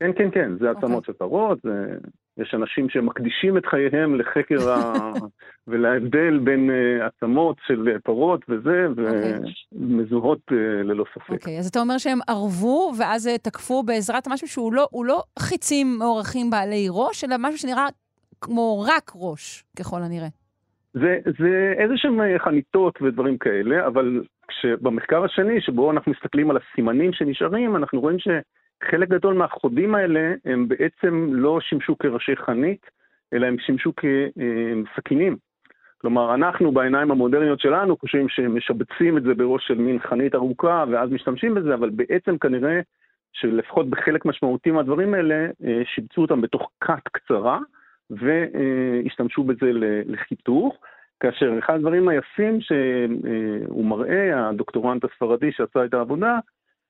כן, כן, כן, זה עצמות אוקיי. של פרות, זה... יש אנשים שמקדישים את חייהם לחקר ה... ולהבדל בין uh, עצמות של פרות וזה, ומזוהות okay. uh, ללא ספק. אוקיי, okay, אז אתה אומר שהם ערבו, ואז תקפו בעזרת משהו שהוא לא, לא חיצים מאורכים בעלי ראש, אלא משהו שנראה כמו רק ראש, ככל הנראה. זה, זה איזה שהם חניתות ודברים כאלה, אבל כשבמחקר השני, שבו אנחנו מסתכלים על הסימנים שנשארים, אנחנו רואים שחלק גדול מהחודים האלה הם בעצם לא שימשו כראשי חנית, אלא הם שימשו כסכינים. כלומר, אנחנו בעיניים המודרניות שלנו חושבים שמשבצים את זה בראש של מין חנית ארוכה ואז משתמשים בזה, אבל בעצם כנראה שלפחות בחלק משמעותי מהדברים האלה, אה, שיבצו אותם בתוך כת קצרה והשתמשו בזה לחיתוך. כאשר אחד הדברים היפים שהוא מראה, הדוקטורנט הספרדי שעשה את העבודה,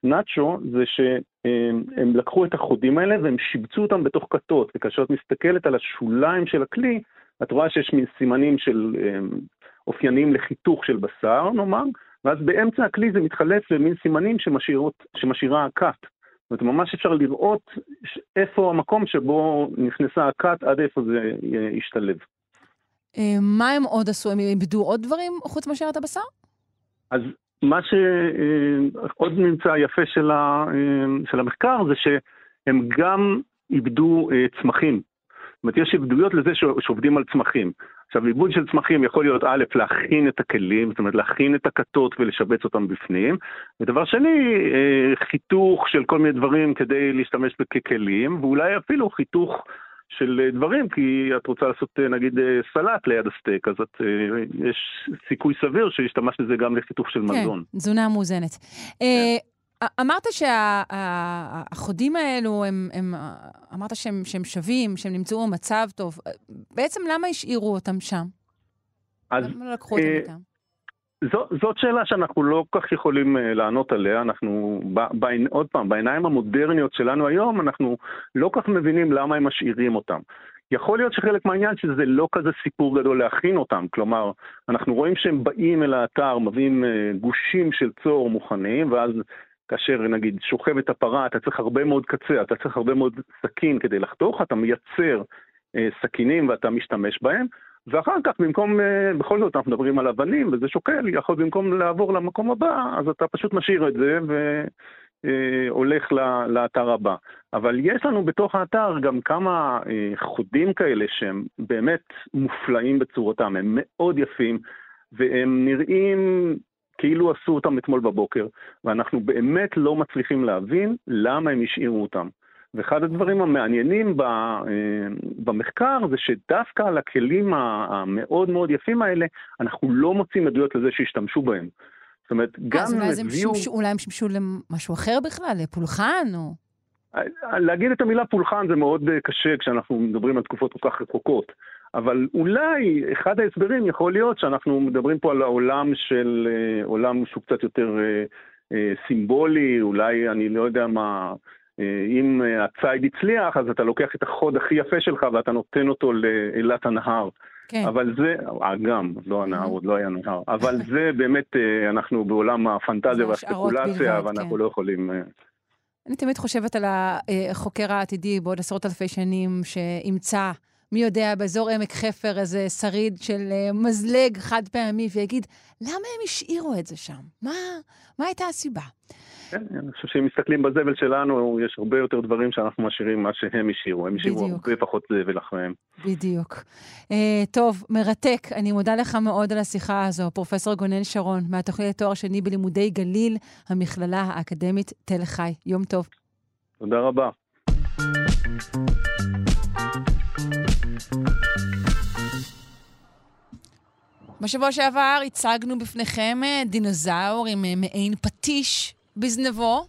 נאצ'ו זה שהם לקחו את החודים האלה והם שיבצו אותם בתוך כתות, וכאשר את מסתכלת על השוליים של הכלי, את רואה שיש מין סימנים של אופייניים לחיתוך של בשר, נאמר, ואז באמצע הכלי זה מתחלף למין סימנים שמשאירות, שמשאירה הכת. זאת אומרת, ממש אפשר לראות איפה המקום שבו נכנסה הכת, עד איפה זה ישתלב. אה, מה הם עוד עשו? הם איבדו עוד דברים חוץ מאשר את הבשר? אז מה שעוד אה, ממצא יפה של, ה, אה, של המחקר זה שהם גם איבדו צמחים. זאת אומרת, יש עבדויות לזה שעובדים על צמחים. עכשיו, עיבוד של צמחים יכול להיות א', להכין את הכלים, זאת אומרת להכין את הכתות ולשבץ אותם בפנים, ודבר שני, חיתוך של כל מיני דברים כדי להשתמש ככלים, ואולי אפילו חיתוך של דברים, כי את רוצה לעשות אה, נגיד אה, סלט ליד הסטייק, אז את, יש סיכוי סביר שהשתמשת בזה גם לחיתוך של כן, מזון. כן, תזונה מאוזנת. כן. אמרת שהחודים האלו, הם, הם, אמרת שהם, שהם שווים, שהם נמצאו במצב טוב. בעצם למה השאירו אותם שם? אז... למה לא לקחו אותם אה, איתם? זו, זאת שאלה שאנחנו לא כל כך יכולים uh, לענות עליה. אנחנו, ב, ב, עוד פעם, בעיניים המודרניות שלנו היום, אנחנו לא כל כך מבינים למה הם משאירים אותם. יכול להיות שחלק מהעניין שזה לא כזה סיפור גדול להכין אותם, כלומר, אנחנו רואים שהם באים אל האתר, מביאים uh, גושים של צור מוכנים, ואז כאשר נגיד שוכבת הפרה, אתה צריך הרבה מאוד קצה, אתה צריך הרבה מאוד סכין כדי לחתוך, אתה מייצר אה, סכינים ואתה משתמש בהם, ואחר כך במקום, אה, בכל זאת אנחנו מדברים על אבנים וזה שוקל, יכול במקום לעבור למקום הבא, אז אתה פשוט משאיר את זה והולך אה, לאתר הבא. אבל יש לנו בתוך האתר גם כמה אה, חודים כאלה שהם באמת מופלאים בצורתם, הם מאוד יפים. והם נראים כאילו עשו אותם אתמול בבוקר, ואנחנו באמת לא מצליחים להבין למה הם השאירו אותם. ואחד הדברים המעניינים אה, במחקר זה שדווקא על הכלים המאוד מאוד יפים האלה, אנחנו לא מוצאים עדויות לזה שהשתמשו בהם. זאת אומרת, גם הם הביאו... אז אולי הם שימשו למשהו אחר בכלל, לפולחן או... אה, להגיד את המילה פולחן זה מאוד אה, קשה כשאנחנו מדברים על תקופות כל כך רחוקות. אבל אולי אחד ההסברים יכול להיות שאנחנו מדברים פה על העולם של אה, עולם שהוא קצת יותר אה, אה, סימבולי, אולי אני לא יודע מה, אם הציד הצליח, אז אתה לוקח את החוד הכי יפה שלך ואתה נותן אותו לאילת הנהר. כן. אבל זה, גם, לא הנהר, עוד לא היה נהר, אבל זה באמת, אנחנו בעולם הפנטזיה והספקולציה, ואנחנו כן. לא יכולים... אני תמיד חושבת על החוקר העתידי בעוד עשרות אלפי שנים, שימצא מי יודע, באזור עמק חפר איזה שריד של uh, מזלג חד פעמי, ויגיד, למה הם השאירו את זה שם? מה, מה הייתה הסיבה? כן, אני חושב שאם מסתכלים בזבל שלנו, יש הרבה יותר דברים שאנחנו משאירים מה שהם השאירו. הם השאירו הרבה פחות זבל אחריהם. בדיוק. Uh, טוב, מרתק. אני מודה לך מאוד על השיחה הזו, פרופ' גונן שרון, מהתוכנית לתואר שני בלימודי גליל, המכללה האקדמית תל חי. יום טוב. תודה רבה. בשבוע שעבר הצגנו בפניכם אה, דינוזאור עם אה, מעין פטיש בזנבו,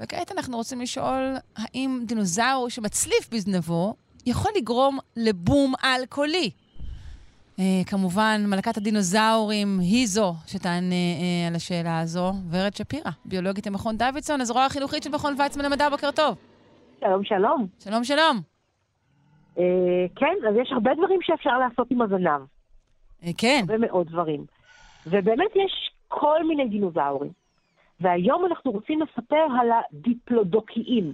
וכעת אנחנו רוצים לשאול האם דינוזאור שמצליף בזנבו יכול לגרום לבום אלכוהולי. Uh, כמובן, מלכת הדינוזאורים היא זו שתענה uh, על השאלה הזו, ורד שפירא, ביולוגית המכון דוידסון, הזרוע החינוכית של מכון ויצמן למדע, בוקר טוב. שלום, שלום. שלום, שלום. Uh, כן, אז יש הרבה דברים שאפשר לעשות עם הזנב. אה, כן. הרבה מאוד דברים. ובאמת יש כל מיני דינוזאורים. והיום אנחנו רוצים לספר על הדיפלודוקיים,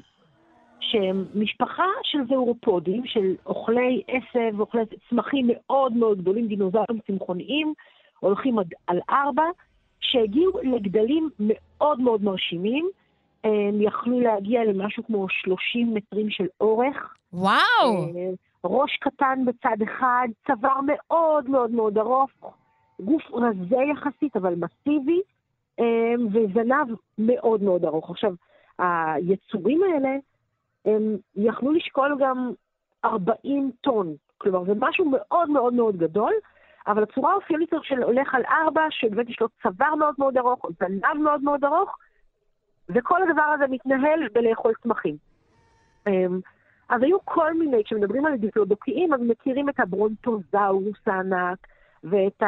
שהם משפחה של זאורופודים, של אוכלי עשב, אוכלי צמחים מאוד מאוד גדולים, דינוזאורים צמחוניים, הולכים על ארבע, שהגיעו לגדלים מאוד מאוד מרשימים. הם יכלו להגיע למשהו כמו 30 מטרים של אורך. וואו! אה, ראש קטן בצד אחד, צוואר מאוד מאוד מאוד ארוך, גוף רזה יחסית, אבל מסיבי, אמ, וזנב מאוד מאוד ארוך. עכשיו, היצורים האלה, הם יכלו לשקול גם 40 טון. כלומר, זה משהו מאוד מאוד מאוד גדול, אבל הצורה האופיינית של הולך על ארבע, שבאמת יש לו צוואר מאוד מאוד ארוך, זנב מאוד מאוד ארוך, וכל הדבר הזה מתנהל בלאכול צמחים. אמ, אז היו כל מיני, כשמדברים על דיפלודוקיים, אז מכירים את הברונטוזאורוס הענק, ואת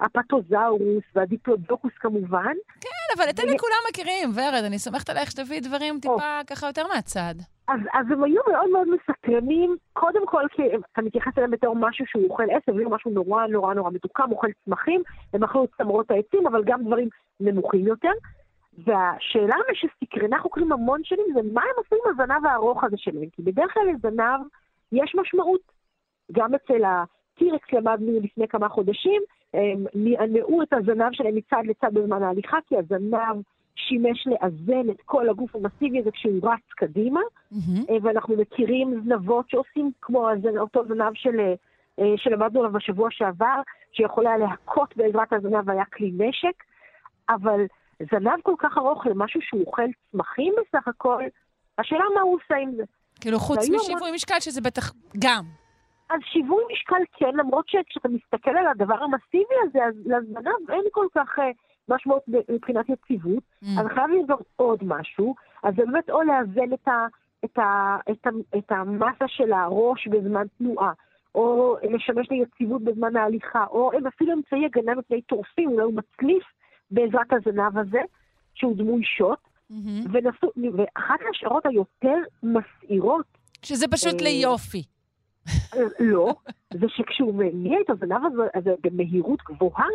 האפטוזאורוס והדיפלודוקוס כמובן. כן, אבל את אלה כולם מכירים, ורד, אני סומכת עליך שתביאי דברים טיפה ככה יותר מהצד. אז, אז הם היו מאוד מאוד מסקרנים, קודם כל כי אתה מתייחס אליהם בתור משהו שהוא אוכל עשב, לא משהו נורא נורא נורא מתוקם, אוכל צמחים, הם אכלו צמרות העצים, אבל גם דברים נמוכים יותר. והשאלה שסקרנה חוקרים המון שנים זה מה הם עושים עם הזנב הארוך הזה שלהם, כי בדרך כלל לזנב יש משמעות. גם אצל הטירקס למדנו לפני כמה חודשים, הם נענעו את הזנב שלהם מצד לצד בזמן ההליכה, כי הזנב שימש לאזן את כל הגוף המסיבי הזה כשהוא רץ קדימה, mm-hmm. ואנחנו מכירים זנבות שעושים כמו אותו זנב של, אה, שלמדנו עליו בשבוע שעבר, שיכול היה להכות בעזרת הזנב והיה כלי נשק, אבל זנב כל כך ארוך למשהו שהוא אוכל צמחים בסך הכל, השאלה מה הוא עושה עם זה. כאילו, חוץ משיווי משקל, שזה בטח גם. אז שיווי משקל כן, למרות שכשאתה מסתכל על הדבר המסיבי הזה, אז לזנב אין כל כך uh, משמעות מבחינת יציבות, mm. אז חייב להיות גם עוד משהו, אז זה באמת או לאזן את, ה, את, ה, את, ה, את המסה של הראש בזמן תנועה, או לשמש ליציבות בזמן ההליכה, או הם אפילו אמצעי הגנה מפני טורפים, אולי הוא מצליף בעזרת הזנב הזה, שהוא דמוי שוט, mm-hmm. ונסו, ואחת ההשערות היותר מסעירות... שזה פשוט אה, ליופי. לא, זה שכשהוא מניע את הזנב הזה, הזה במהירות גבוהה,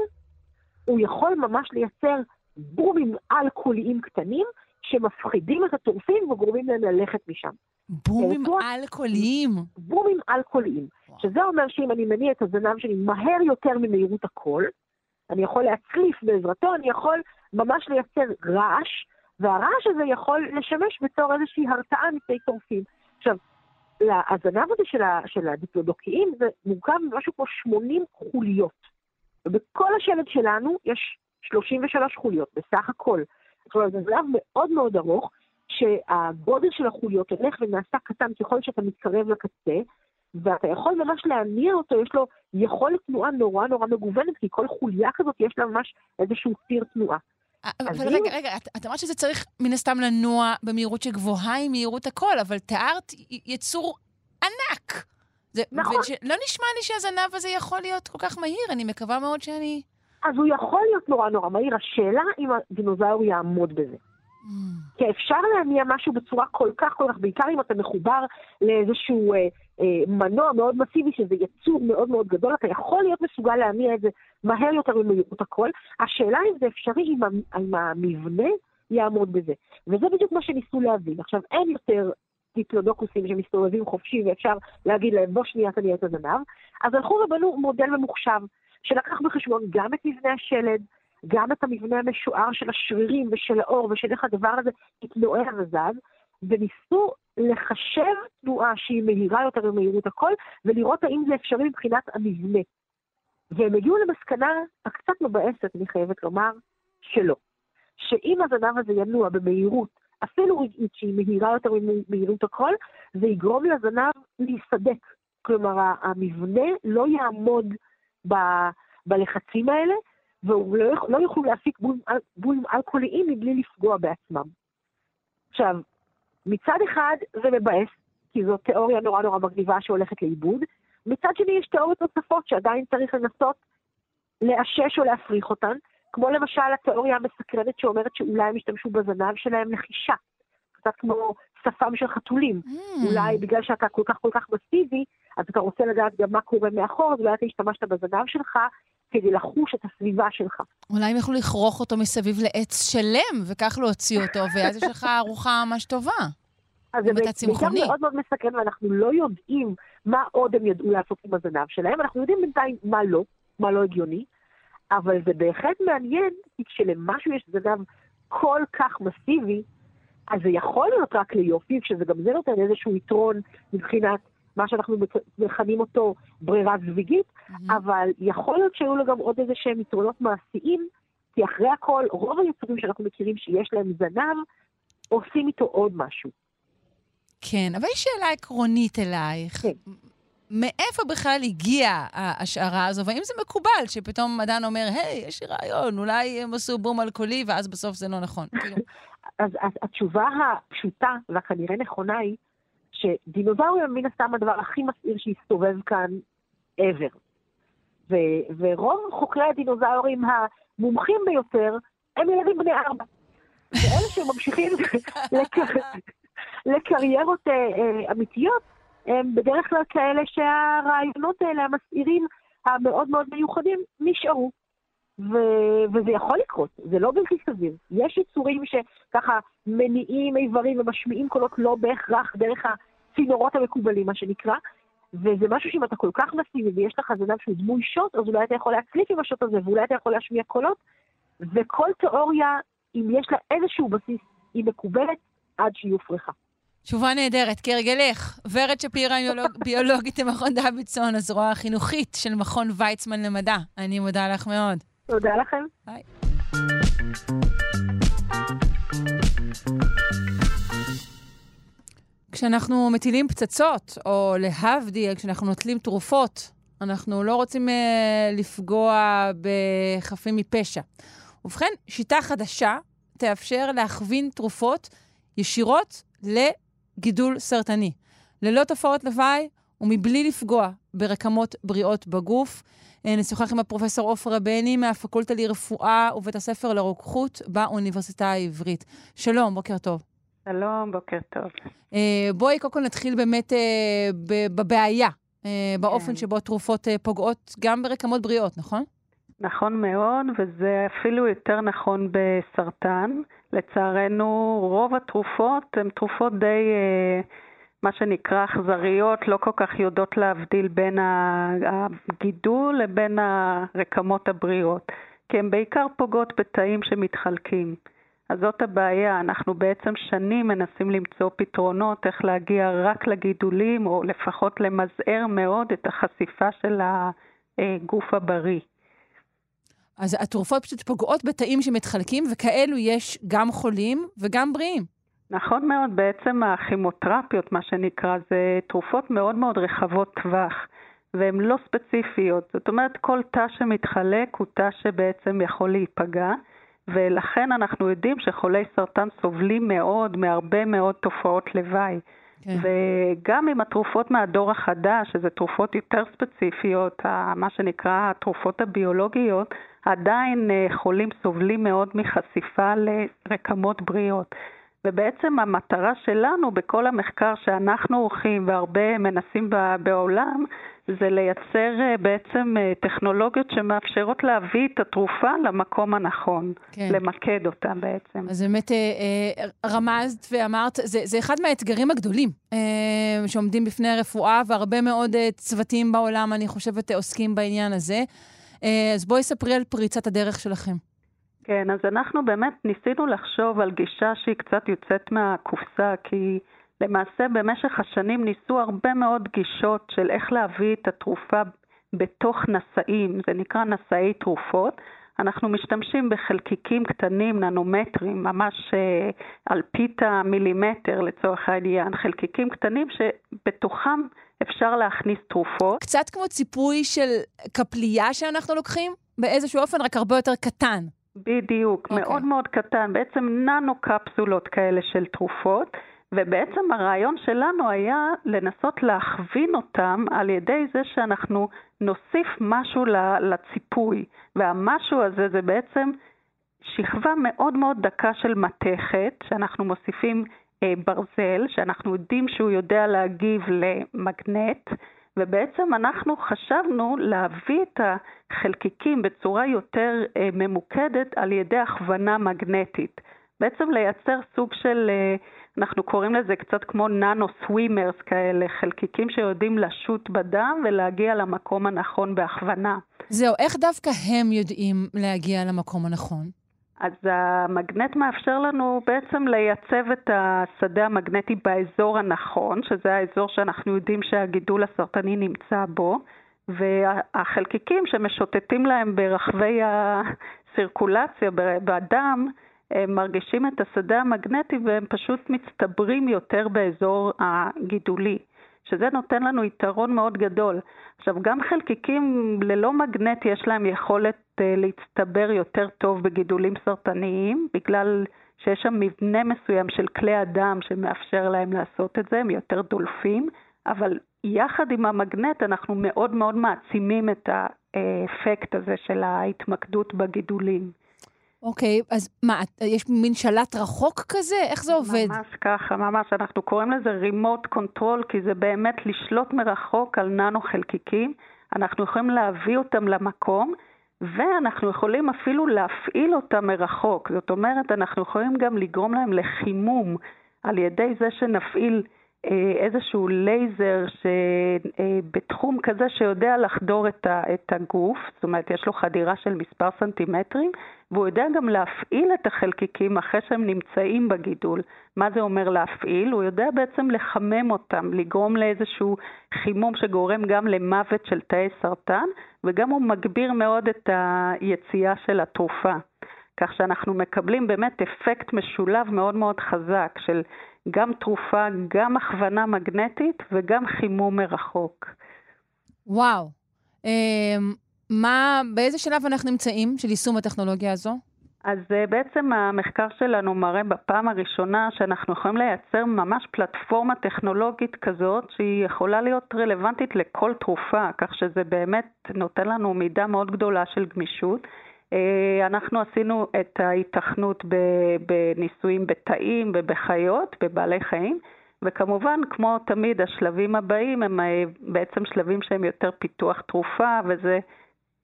הוא יכול ממש לייצר בומים על-קוליים קטנים, שמפחידים את הטורפים וגורמים להם ללכת משם. בומים על-קוליים? בומים על-קוליים. שזה אומר שאם אני מניע את הזנב שלי מהר יותר ממהירות הקול, אני יכול להצליף בעזרתו, אני יכול ממש לייצר רעש, והרעש הזה יכול לשמש בתור איזושהי הרתעה מפני טורפים. עכשיו, הזנב הזה של, של הדיפלודוקיים זה מורכב ממשהו כמו 80 חוליות. ובכל השלד שלנו יש 33 חוליות בסך הכל. זאת אומרת, זה זנב מאוד מאוד ארוך, שהגודל של החוליות הולך ונעשה קטן ככל שאתה מתקרב לקצה, ואתה יכול ממש להניע אותו, יש לו יכולת תנועה נורא נורא מגוונת, כי כל חוליה כזאת יש לה ממש איזשהו ציר תנועה. אה, אבל רגע, רגע, את אמרת שזה צריך מן הסתם לנוע במהירות שגבוהה עם מהירות הכל, אבל תיארת יצור ענק. זה, נכון. לא נשמע לי שהזנב הזה יכול להיות כל כך מהיר, אני מקווה מאוד שאני... אז הוא יכול להיות נורא נורא מהיר, השאלה אם הדינוזאור יעמוד בזה. Mm. כי אפשר להניע משהו בצורה כל כך כל כך, בעיקר אם אתה מחובר לאיזשהו אה, מנוע מאוד מסיבי, שזה יצור מאוד מאוד גדול, אתה יכול להיות מסוגל להניע את זה מהר יותר ממהירות הכל. השאלה אם זה אפשרי, אם, המבנה יעמוד בזה. וזה בדיוק מה שניסו להבין. עכשיו, אין יותר דיפלודוקוסים שמסתובבים חופשי ואפשר להגיד להם, בוא שנייה תניע את הזנב. אז הלכו ובנו מודל ממוחשב, שלקח בחשבון גם את מבנה השלד, גם את המבנה המשוער של השרירים ושל האור ושל איך הדבר הזה התנועע וזז, וניסו לחשב תנועה שהיא מהירה יותר ממהירות הכל, ולראות האם זה אפשרי מבחינת המבנה. והם הגיעו למסקנה הקצת מבאסת, אני חייבת לומר, שלא. שאם הזנב הזה ינוע במהירות, אפילו רגעית שהיא מהירה יותר ממהירות הכל, זה יגרום לזנב להיסדק. כלומר, המבנה לא יעמוד ב- בלחצים האלה, והוא לא, לא יוכלו להפיק בולים אלכוהוליים מבלי לפגוע בעצמם. עכשיו, מצד אחד זה מבאס, כי זו תיאוריה נורא נורא מגניבה שהולכת לאיבוד, מצד שני יש תיאוריות נוספות שעדיין צריך לנסות לאשש או להפריך אותן, כמו למשל התיאוריה המסקרנת שאומרת שאולי הם השתמשו בזנב שלהם לחישה, קצת כמו שפם של חתולים. Mm. אולי בגלל שאתה כל כך כל כך מסיבי, אז אתה רוצה לדעת גם מה קורה מאחור, אז אולי אתה השתמשת בזנב שלך כדי לחוש את הסביבה שלך. אולי הם יכלו לכרוך אותו מסביב לעץ שלם, וכך להוציא אותו, ואז יש לך ארוחה ממש טובה. אז זה בעיקר מאוד מאוד מסכן, ואנחנו לא יודעים מה עוד הם ידעו לעשות עם הזנב שלהם, אנחנו יודעים בינתיים מה לא, מה לא הגיוני, אבל זה בהחלט מעניין, כי כשלמשהו יש זנב כל כך מסיבי, אז זה יכול להיות רק ליופי, כשזה גם זה נותן איזשהו יתרון מבחינת מה שאנחנו מכנים אותו ברירה זוויגית, mm-hmm. אבל יכול להיות שהיו לו גם עוד איזה שהם יתרונות מעשיים, כי אחרי הכל, רוב היצורים שאנחנו מכירים שיש להם זנב, עושים איתו עוד משהו. כן, אבל יש שאלה עקרונית אלייך. כן. מאיפה בכלל הגיעה ההשערה הזו, והאם זה מקובל שפתאום מדען אומר, היי, יש לי רעיון, אולי הם עשו בום אלכוהולי, ואז בסוף זה לא נכון. כאילו... אז, אז התשובה הפשוטה והכנראה נכונה היא שדינוזאורים הם מן הסתם הדבר הכי מסעיר שהסתובב כאן ever. ו- ורוב חוקרי הדינוזאורים המומחים ביותר הם ילדים בני ארבע. ואלה שממשיכים לקר... לקריירות אה, אה, אמיתיות, הם בדרך כלל כאלה שהרעיונות האלה, המסעירים המאוד מאוד מיוחדים, נשארו. ו- וזה יכול לקרות, זה לא בלתי סביר. יש יצורים שככה מניעים איברים ומשמיעים קולות לא בהכרח דרך הצינורות המקובלים, מה שנקרא, וזה משהו שאם אתה כל כך מסיבי ויש לך זנב שהוא דמוי שוט, אז אולי אתה יכול להקליף עם השוט הזה, ואולי אתה יכול להשמיע קולות, וכל תיאוריה, אם יש לה איזשהו בסיס, היא מקובלת עד שהיא הופרכה. תשובה נהדרת, כהרגלך. ורד שפירא, ביולוגית למכון דוידסון, הזרוע החינוכית של מכון ויצמן למדע. אני מודה לך מאוד. תודה לכם. ביי. כשאנחנו מטילים פצצות, או להבדיל, כשאנחנו נוטלים תרופות, אנחנו לא רוצים uh, לפגוע בחפים מפשע. ובכן, שיטה חדשה תאפשר להכווין תרופות ישירות לגידול סרטני, ללא תופעות לוואי ומבלי לפגוע ברקמות בריאות בגוף. אה, נשוחח עם הפרופסור עופרה בני מהפקולטה לרפואה ובית הספר לרוקחות באוניברסיטה העברית. שלום, בוקר טוב. שלום, בוקר טוב. אה, בואי קודם כל נתחיל באמת אה, בבעיה, באופן כן. שבו תרופות פוגעות גם ברקמות בריאות, נכון? נכון מאוד, וזה אפילו יותר נכון בסרטן. לצערנו, רוב התרופות הן תרופות די... מה שנקרא אכזריות, לא כל כך יודעות להבדיל בין הגידול לבין הרקמות הבריאות, כי הן בעיקר פוגעות בתאים שמתחלקים. אז זאת הבעיה, אנחנו בעצם שנים מנסים למצוא פתרונות איך להגיע רק לגידולים, או לפחות למזער מאוד את החשיפה של הגוף הבריא. אז התרופות פשוט פוגעות בתאים שמתחלקים, וכאלו יש גם חולים וגם בריאים. נכון מאוד, בעצם הכימותרפיות, מה שנקרא, זה תרופות מאוד מאוד רחבות טווח, והן לא ספציפיות. זאת אומרת, כל תא שמתחלק הוא תא שבעצם יכול להיפגע, ולכן אנחנו יודעים שחולי סרטן סובלים מאוד מהרבה מאוד תופעות לוואי. כן. וגם עם התרופות מהדור החדש, שזה תרופות יותר ספציפיות, מה שנקרא התרופות הביולוגיות, עדיין אה, חולים סובלים מאוד מחשיפה לרקמות בריאות. ובעצם המטרה שלנו בכל המחקר שאנחנו עורכים והרבה מנסים בעולם, זה לייצר אה, בעצם אה, טכנולוגיות שמאפשרות להביא את התרופה למקום הנכון, כן. למקד אותה בעצם. אז באמת אה, רמזת ואמרת, זה, זה אחד מהאתגרים הגדולים שעומדים בפני הרפואה, והרבה מאוד צוותים בעולם, אני חושבת, עוסקים בעניין הזה. אז בואי ספרי על פריצת הדרך שלכם. כן, אז אנחנו באמת ניסינו לחשוב על גישה שהיא קצת יוצאת מהקופסה, כי למעשה במשך השנים ניסו הרבה מאוד גישות של איך להביא את התרופה בתוך נשאים, זה נקרא נשאי תרופות. אנחנו משתמשים בחלקיקים קטנים, ננומטרים, ממש אה, על פיתה מילימטר לצורך העניין, חלקיקים קטנים שבתוכם אפשר להכניס תרופות. קצת כמו ציפוי של קפלייה שאנחנו לוקחים, באיזשהו אופן, רק הרבה יותר קטן. בדיוק, okay. אוקיי. מאוד מאוד קטן, בעצם ננו קפסולות כאלה של תרופות, ובעצם הרעיון שלנו היה לנסות להכווין אותם על ידי זה שאנחנו נוסיף משהו לציפוי, והמשהו הזה זה בעצם שכבה מאוד מאוד דקה של מתכת, שאנחנו מוסיפים אה, ברזל, שאנחנו יודעים שהוא יודע להגיב למגנט, ובעצם אנחנו חשבנו להביא את החלקיקים בצורה יותר אה, ממוקדת על ידי הכוונה מגנטית. בעצם לייצר סוג של, אה, אנחנו קוראים לזה קצת כמו ננו סווימרס כאלה, חלקיקים שיודעים לשוט בדם ולהגיע למקום הנכון בהכוונה. זהו, איך דווקא הם יודעים להגיע למקום הנכון? אז המגנט מאפשר לנו בעצם לייצב את השדה המגנטי באזור הנכון, שזה האזור שאנחנו יודעים שהגידול הסרטני נמצא בו, והחלקיקים שמשוטטים להם ברחבי הסירקולציה בדם, הם מרגישים את השדה המגנטי והם פשוט מצטברים יותר באזור הגידולי. שזה נותן לנו יתרון מאוד גדול. עכשיו, גם חלקיקים ללא מגנט יש להם יכולת uh, להצטבר יותר טוב בגידולים סרטניים, בגלל שיש שם מבנה מסוים של כלי הדם שמאפשר להם לעשות את זה, הם יותר דולפים, אבל יחד עם המגנט אנחנו מאוד מאוד מעצימים את האפקט הזה של ההתמקדות בגידולים. אוקיי, אז מה, יש מין שלט רחוק כזה? איך זה עובד? ממש ככה, ממש. אנחנו קוראים לזה remote control, כי זה באמת לשלוט מרחוק על ננו חלקיקים. אנחנו יכולים להביא אותם למקום, ואנחנו יכולים אפילו להפעיל אותם מרחוק. זאת אומרת, אנחנו יכולים גם לגרום להם לחימום על ידי זה שנפעיל איזשהו לייזר שבתחום כזה שיודע לחדור את הגוף, זאת אומרת יש לו חדירה של מספר סנטימטרים, והוא יודע גם להפעיל את החלקיקים אחרי שהם נמצאים בגידול. מה זה אומר להפעיל? הוא יודע בעצם לחמם אותם, לגרום לאיזשהו חימום שגורם גם למוות של תאי סרטן, וגם הוא מגביר מאוד את היציאה של התרופה. כך שאנחנו מקבלים באמת אפקט משולב מאוד מאוד חזק של גם תרופה, גם הכוונה מגנטית וגם חימום מרחוק. וואו. אמ, מה, באיזה שלב אנחנו נמצאים של יישום הטכנולוגיה הזו? אז אה, בעצם המחקר שלנו מראה בפעם הראשונה שאנחנו יכולים לייצר ממש פלטפורמה טכנולוגית כזאת שהיא יכולה להיות רלוונטית לכל תרופה, כך שזה באמת נותן לנו מידה מאוד גדולה של גמישות. אה, אנחנו עשינו את ההיתכנות בניסויים בתאים ובחיות, בבעלי חיים, וכמובן, כמו תמיד, השלבים הבאים הם אה, בעצם שלבים שהם יותר פיתוח תרופה, וזה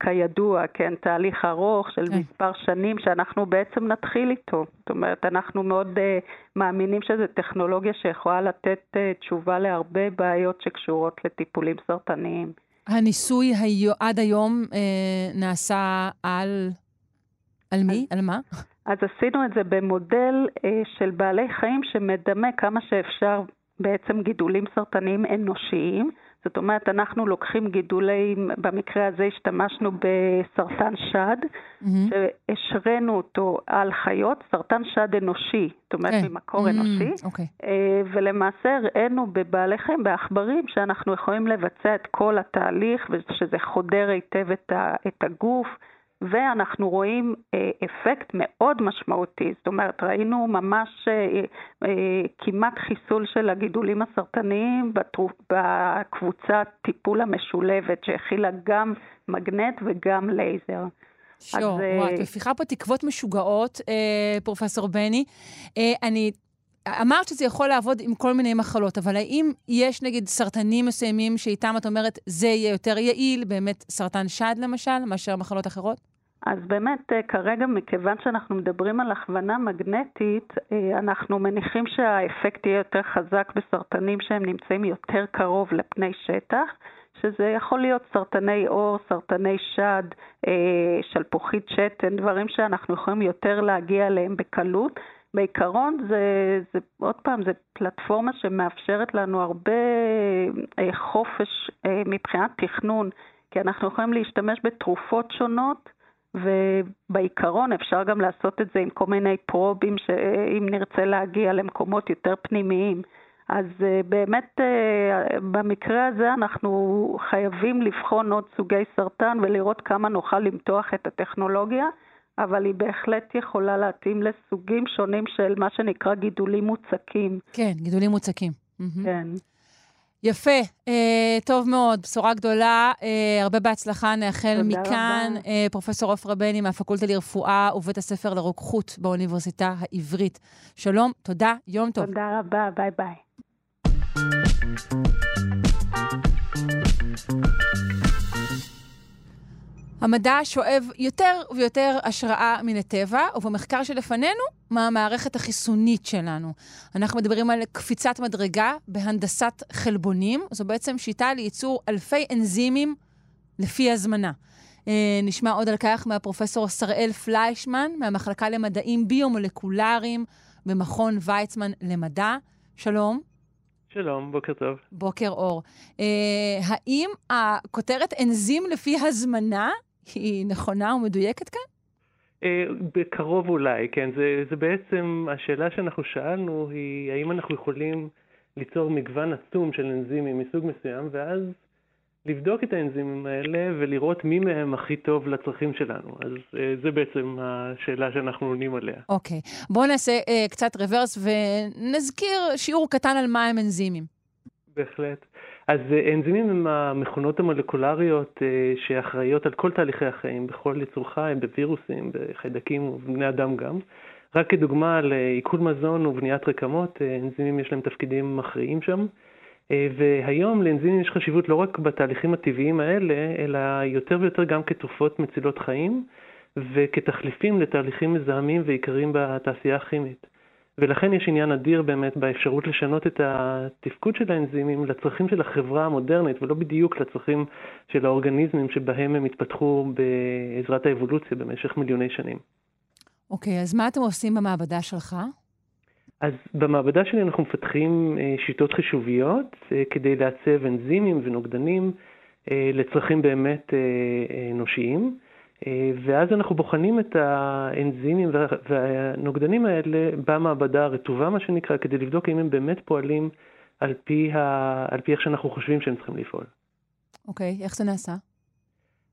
כידוע, כן, תהליך ארוך של כן. מספר שנים שאנחנו בעצם נתחיל איתו. זאת אומרת, אנחנו מאוד uh, מאמינים שזו טכנולוגיה שיכולה לתת uh, תשובה להרבה בעיות שקשורות לטיפולים סרטניים. הניסוי היו, עד היום אה, נעשה על... על מי? אז, על מה? אז עשינו את זה במודל אה, של בעלי חיים שמדמה כמה שאפשר בעצם גידולים סרטניים אנושיים. זאת אומרת, אנחנו לוקחים גידולים, במקרה הזה השתמשנו בסרטן שד, mm-hmm. שהשרינו אותו על חיות, סרטן שד אנושי, זאת אומרת, okay. כן. ממקור mm-hmm. אנושי, okay. אוקיי. אה, ולמעשה הראינו בבעלי חיים, בעכברים, שאנחנו יכולים לבצע את כל התהליך, ושזה חודר היטב את הגוף. ואנחנו רואים אה, אפקט מאוד משמעותי, זאת אומרת ראינו ממש אה, אה, כמעט חיסול של הגידולים הסרטניים בקבוצת טיפול המשולבת שהכילה גם מגנט וגם לייזר. שור, אז, וואי, את מפיחה פה תקוות משוגעות, אה, פרופסור בני. אה, אני אמרת שזה יכול לעבוד עם כל מיני מחלות, אבל האם יש נגיד סרטנים מסוימים שאיתם את אומרת זה יהיה יותר יעיל, באמת סרטן שד למשל, מאשר מחלות אחרות? אז באמת אה, כרגע, מכיוון שאנחנו מדברים על הכוונה מגנטית, אה, אנחנו מניחים שהאפקט יהיה יותר חזק בסרטנים שהם נמצאים יותר קרוב לפני שטח, שזה יכול להיות סרטני עור, סרטני שד, אה, שלפוחית שתן, דברים שאנחנו יכולים יותר להגיע אליהם בקלות. בעיקרון זה, זה, עוד פעם, זה פלטפורמה שמאפשרת לנו הרבה חופש מבחינת תכנון, כי אנחנו יכולים להשתמש בתרופות שונות. ובעיקרון אפשר גם לעשות את זה עם כל מיני פרובים, שאם נרצה להגיע למקומות יותר פנימיים. אז אה, באמת אה, במקרה הזה אנחנו חייבים לבחון עוד סוגי סרטן ולראות כמה נוכל למתוח את הטכנולוגיה, אבל היא בהחלט יכולה להתאים לסוגים שונים של מה שנקרא גידולים מוצקים. כן, גידולים מוצקים. כן. יפה, אה, טוב מאוד, בשורה גדולה, אה, הרבה בהצלחה, נאחל מכאן. אה, פרופ' עפרה בני מהפקולטה לרפואה ובית הספר לרוקחות באוניברסיטה העברית. שלום, תודה, יום טוב. תודה רבה, ביי ביי. המדע שואב יותר ויותר השראה מן הטבע, ובמחקר שלפנינו, מהמערכת החיסונית שלנו. אנחנו מדברים על קפיצת מדרגה בהנדסת חלבונים. זו בעצם שיטה לייצור אלפי אנזימים לפי הזמנה. אה, נשמע עוד על כך מהפרופסור שראל פליישמן, מהמחלקה למדעים ביומולקולריים במכון ויצמן למדע. שלום. שלום, בוקר טוב. בוקר אור. אה, האם הכותרת אנזים לפי הזמנה היא נכונה ומדויקת כאן? אה, בקרוב אולי, כן. זה, זה בעצם, השאלה שאנחנו שאלנו היא, האם אנחנו יכולים ליצור מגוון עצום של אנזימים מסוג מסוים, ואז לבדוק את האנזימים האלה ולראות מי מהם הכי טוב לצרכים שלנו. אז אה, זה בעצם השאלה שאנחנו עונים עליה. אוקיי. Okay. בואו נעשה uh, קצת רוורס ונזכיר שיעור קטן על מה הם אנזימים. בהחלט. אז אנזימים הם המכונות המולקולריות שאחראיות על כל תהליכי החיים, בכל יצור חי, בווירוסים, בחיידקים ובבני אדם גם. רק כדוגמה לעיכול מזון ובניית רקמות, אנזימים יש להם תפקידים מכריעים שם. והיום לאנזימים יש חשיבות לא רק בתהליכים הטבעיים האלה, אלא יותר ויותר גם כתרופות מצילות חיים וכתחליפים לתהליכים מזהמים ועיקריים בתעשייה הכימית. ולכן יש עניין אדיר באמת באפשרות לשנות את התפקוד של האנזימים לצרכים של החברה המודרנית, ולא בדיוק לצרכים של האורגניזמים שבהם הם התפתחו בעזרת האבולוציה במשך מיליוני שנים. אוקיי, okay, אז מה אתם עושים במעבדה שלך? אז במעבדה שלי אנחנו מפתחים אה, שיטות חישוביות אה, כדי לעצב אנזימים ונוגדנים אה, לצרכים באמת אנושיים. ואז אנחנו בוחנים את האנזימים והנוגדנים האלה במעבדה הרטובה, מה שנקרא, כדי לבדוק אם הם באמת פועלים על פי, ה... על פי איך שאנחנו חושבים שהם צריכים לפעול. אוקיי, okay, איך זה נעשה?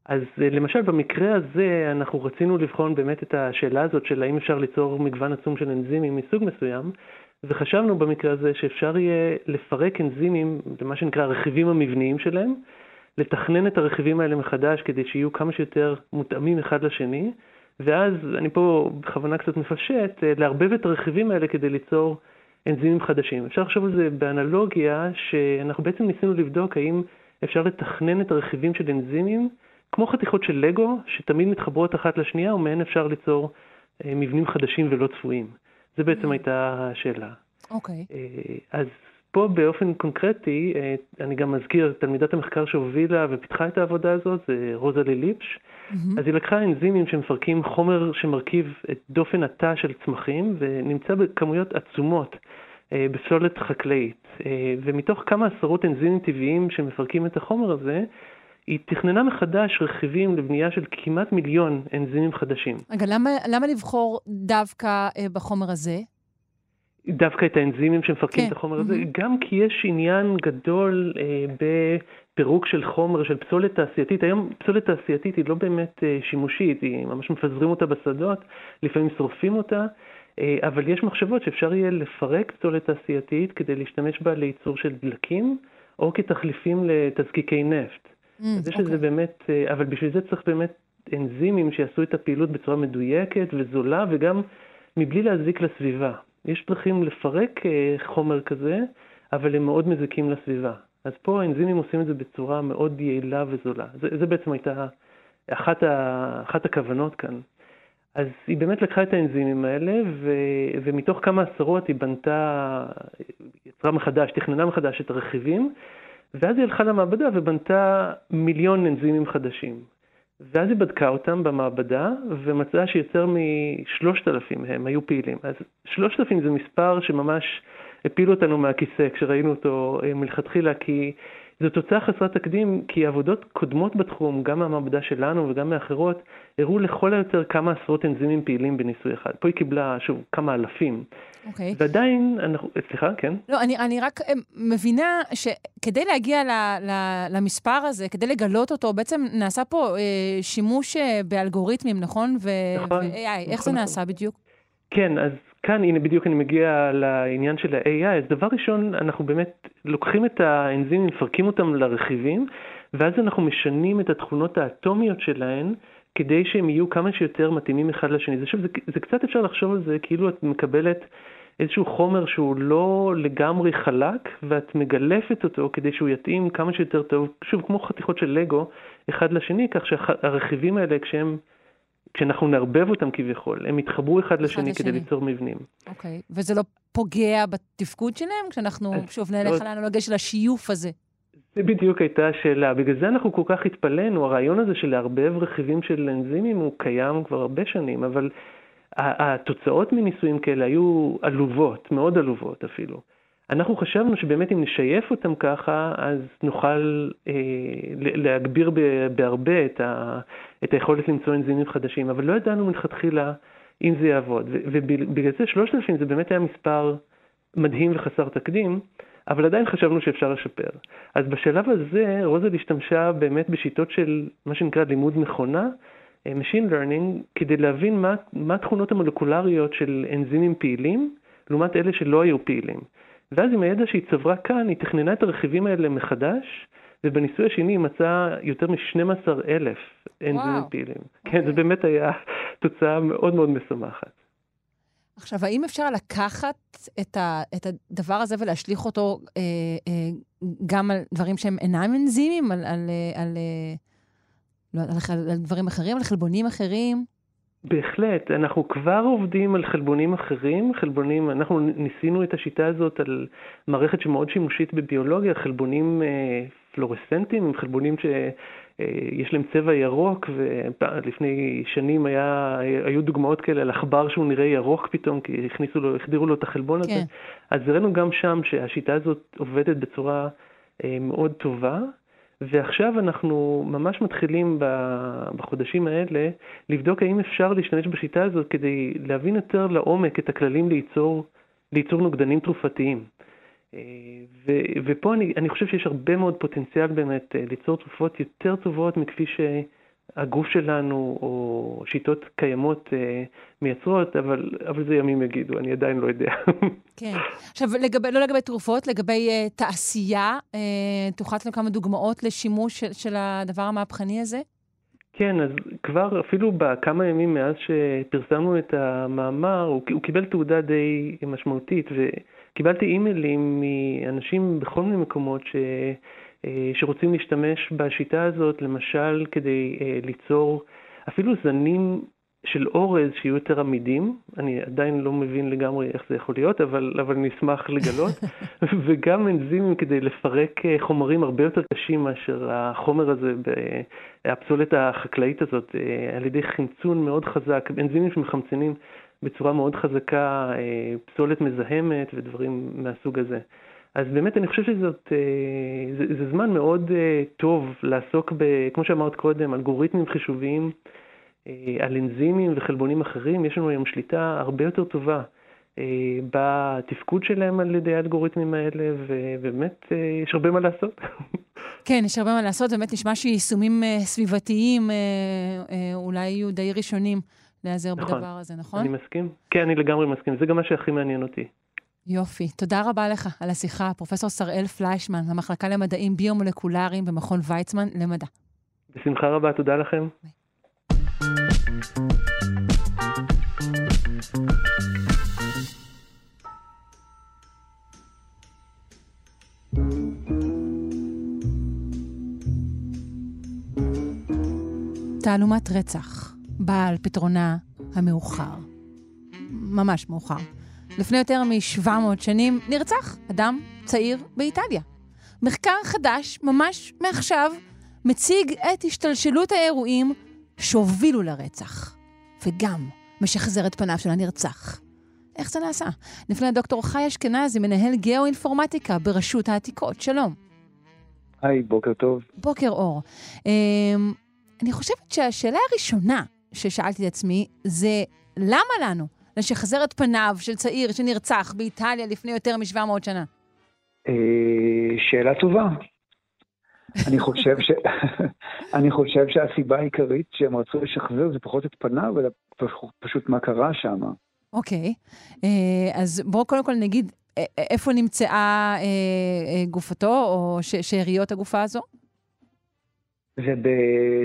אז למשל במקרה הזה אנחנו רצינו לבחון באמת את השאלה הזאת של האם אפשר ליצור מגוון עצום של אנזימים מסוג מסוים, וחשבנו במקרה הזה שאפשר יהיה לפרק אנזימים למה שנקרא הרכיבים המבניים שלהם, לתכנן את הרכיבים האלה מחדש כדי שיהיו כמה שיותר מותאמים אחד לשני, ואז, אני פה בכוונה קצת מפשט, אה, לערבב את הרכיבים האלה כדי ליצור אנזימים חדשים. אפשר לחשוב על זה באנלוגיה, שאנחנו בעצם ניסינו לבדוק האם אפשר לתכנן את הרכיבים של אנזימים כמו חתיכות של לגו, שתמיד מתחברות אחת לשנייה, ומהן אפשר ליצור אה, מבנים חדשים ולא צפויים. זה בעצם mm. הייתה השאלה. אוקיי. Okay. אה, אז פה באופן קונקרטי, אה, אני גם מזכיר, תלמידת המחקר שהובילה ופיתחה את העבודה הזאת זה רוזלי ליפש. Mm-hmm. אז היא לקחה אנזימים שמפרקים חומר שמרכיב את דופן התא של צמחים, ונמצא בכמויות עצומות בפסולת חקלאית. ומתוך כמה עשרות אנזימים טבעיים שמפרקים את החומר הזה, היא תכננה מחדש רכיבים לבנייה של כמעט מיליון אנזימים חדשים. רגע, למה, למה לבחור דווקא אה, בחומר הזה? דווקא את האנזימים שמפרקים כן. את החומר הזה, mm-hmm. גם כי יש עניין גדול אה, בפירוק של חומר, של פסולת תעשייתית. היום פסולת תעשייתית היא לא באמת אה, שימושית, היא ממש מפזרים אותה בשדות, לפעמים שורפים אותה, אה, אבל יש מחשבות שאפשר יהיה לפרק פסולת תעשייתית כדי להשתמש בה לייצור של דלקים, או כתחליפים לתזקיקי נפט. Mm, אז יש לזה אוקיי. באמת, אה, אבל בשביל זה צריך באמת אנזימים שיעשו את הפעילות בצורה מדויקת וזולה וגם מבלי להזיק לסביבה. יש דרכים לפרק אה, חומר כזה, אבל הם מאוד מזיקים לסביבה. אז פה האנזימים עושים את זה בצורה מאוד יעילה וזולה. זה, זה בעצם הייתה אחת, ה, אחת הכוונות כאן. אז היא באמת לקחה את האנזימים האלה, ו, ומתוך כמה עשרות היא בנתה, יצרה מחדש, תכננה מחדש את הרכיבים, ואז היא הלכה למעבדה ובנתה מיליון אנזימים חדשים. ואז היא בדקה אותם במעבדה ומצאה שיותר משלושת אלפים מהם היו פעילים. אז שלושת אלפים זה מספר שממש הפילו אותנו מהכיסא כשראינו אותו אה, מלכתחילה, כי זו תוצאה חסרת תקדים, כי עבודות קודמות בתחום, גם מהמעבדה שלנו וגם מאחרות, הראו לכל היותר כמה עשרות אנזימים פעילים בניסוי אחד. פה היא קיבלה, שוב, כמה אלפים. אוקיי. Okay. ועדיין, אנחנו, סליחה, כן? לא, אני, אני רק אה, מבינה שכדי להגיע ל, ל, למספר הזה, כדי לגלות אותו, בעצם נעשה פה אה, שימוש אה, באלגוריתמים, נכון? ו- נכון. ו-AI, נכון, איך זה נכון. נעשה בדיוק? כן, אז כאן, הנה בדיוק אני מגיע לעניין של ה-AI, אז דבר ראשון, אנחנו באמת לוקחים את האנזימים, מפרקים אותם לרכיבים, ואז אנחנו משנים את התכונות האטומיות שלהם, כדי שהם יהיו כמה שיותר מתאימים אחד לשני. זה, שוב, זה, זה קצת אפשר לחשוב על זה כאילו את מקבלת איזשהו חומר שהוא לא לגמרי חלק, ואת מגלפת אותו כדי שהוא יתאים כמה שיותר טוב, שוב, כמו חתיכות של לגו, אחד לשני, כך שהרכיבים האלה, כשהם כשאנחנו נערבב אותם כביכול, הם יתחברו אחד לשני כדי ליצור מבנים. אוקיי, וזה לא פוגע בתפקוד שלהם? כשאנחנו, שוב, נלך לא- על האנלוגיה של השיוף הזה. זה בדיוק הייתה השאלה. בגלל זה אנחנו כל כך התפלאנו. הרעיון הזה של לערבב רכיבים של אנזימים הוא קיים כבר הרבה שנים, אבל התוצאות מניסויים כאלה היו עלובות, מאוד עלובות אפילו. אנחנו חשבנו שבאמת אם נשייף אותם ככה, אז נוכל אה, להגביר בהרבה את, ה, את היכולת למצוא אנזימים חדשים, אבל לא ידענו מלכתחילה אם זה יעבוד. ובגלל זה 3,000 זה באמת היה מספר מדהים וחסר תקדים, אבל עדיין חשבנו שאפשר לשפר. אז בשלב הזה רוזל השתמשה באמת בשיטות של מה שנקרא לימוד מכונה, אה, Machine Learning, כדי להבין מה, מה התכונות המולקולריות של אנזימים פעילים, לעומת אלה שלא היו פעילים. ואז עם הידע שהיא צברה כאן, היא תכננה את הרכיבים האלה מחדש, ובניסוי השני היא מצאה יותר מ-12 אלף אנזימים פעילים. Okay. כן, זה אוקיי. באמת היה תוצאה מאוד מאוד משמחת. עכשיו, האם אפשר לקחת את, ה, את הדבר הזה ולהשליך אותו אה, אה, גם על דברים שהם אינם אנזימים, על, על, אה, על, אה, לא, על, על דברים אחרים, על חלבונים אחרים? בהחלט, אנחנו כבר עובדים על חלבונים אחרים, חלבונים, אנחנו ניסינו את השיטה הזאת על מערכת שמאוד שימושית בביולוגיה, חלבונים אה, פלורסנטיים, חלבונים שיש להם צבע ירוק, ולפני שנים היה, היו דוגמאות כאלה על עכבר שהוא נראה ירוק פתאום, כי הכניסו לו, החדירו לו את החלבון הזה. כן. אז הראינו גם שם שהשיטה הזאת עובדת בצורה אה, מאוד טובה. ועכשיו אנחנו ממש מתחילים בחודשים האלה לבדוק האם אפשר להשתמש בשיטה הזאת כדי להבין יותר לעומק את הכללים ליצור, ליצור נוגדנים תרופתיים. אה, ו, ופה אני, אני חושב שיש הרבה מאוד פוטנציאל באמת אה, ליצור תרופות יותר טובות מכפי שהגוף שלנו או שיטות קיימות אה, מייצרות, אבל, אבל זה ימים יגידו, אני עדיין לא יודע. כן. עכשיו, לגבי, לא לגבי תרופות, לגבי uh, תעשייה, uh, תוכל לתת לנו כמה דוגמאות לשימוש של, של הדבר המהפכני הזה? כן, אז כבר אפילו בכמה ימים מאז שפרסמנו את המאמר, הוא, הוא קיבל תעודה די משמעותית, וקיבלתי אימיילים מאנשים בכל מיני מקומות ש, אה, שרוצים להשתמש בשיטה הזאת, למשל כדי ליצור אפילו זנים של אורז שיהיו יותר עמידים, אני עדיין לא מבין לגמרי איך זה יכול להיות, אבל, אבל אני אשמח לגלות, וגם אנזימים כדי לפרק אה, חומרים הרבה יותר קשים מאשר החומר הזה, הפסולת החקלאית הזאת, אה, על ידי חמצון מאוד חזק, אנזימים שמחמצנים בצורה מאוד חזקה אה, פסולת מזהמת ודברים מהסוג הזה. אז באמת אני חושב שזאת, זה, זה זמן מאוד טוב לעסוק, ב, כמו שאמרת קודם, אלגוריתמים חישוביים. אה, על אנזימים וחלבונים אחרים, יש לנו היום שליטה הרבה יותר טובה אה, בתפקוד שלהם על ידי האלגוריתמים האלה, ובאמת אה, יש הרבה מה לעשות. כן, יש הרבה מה לעשות, באמת נשמע שיישומים סביבתיים אולי יהיו די ראשונים להיעזר נכון, בדבר הזה, נכון? אני מסכים. כן, אני לגמרי מסכים, זה גם מה שהכי מעניין אותי. יופי. תודה רבה לך על השיחה, פרופ' שראל פליישמן, המחלקה למדעים ביומולקולריים במכון ויצמן למדע. בשמחה רבה, תודה לכם. ביי. תעלומת רצח באה על פתרונה המאוחר. ממש מאוחר. לפני יותר מ-700 שנים נרצח אדם צעיר באיטליה. מחקר חדש, ממש מעכשיו, מציג את השתלשלות האירועים שהובילו לרצח, וגם משחזר את פניו של הנרצח. איך זה נעשה? נפנה לדוקטור חי אשכנזי, מנהל גיאו-אינפורמטיקה ברשות העתיקות. שלום. היי, בוקר טוב. בוקר אור. Um, אני חושבת שהשאלה הראשונה ששאלתי את עצמי זה, למה לנו לשחזר את פניו של צעיר שנרצח באיטליה לפני יותר מ-700 שנה? אה, שאלה טובה. אני חושב, ש... אני חושב שהסיבה העיקרית שהם רצו לשחזר זה פחות את פניו, אלא פשוט מה קרה שם. אוקיי, אה, אז בואו קודם כל נגיד איפה נמצאה אה, גופתו, או שאריות הגופה הזו? זה, ב...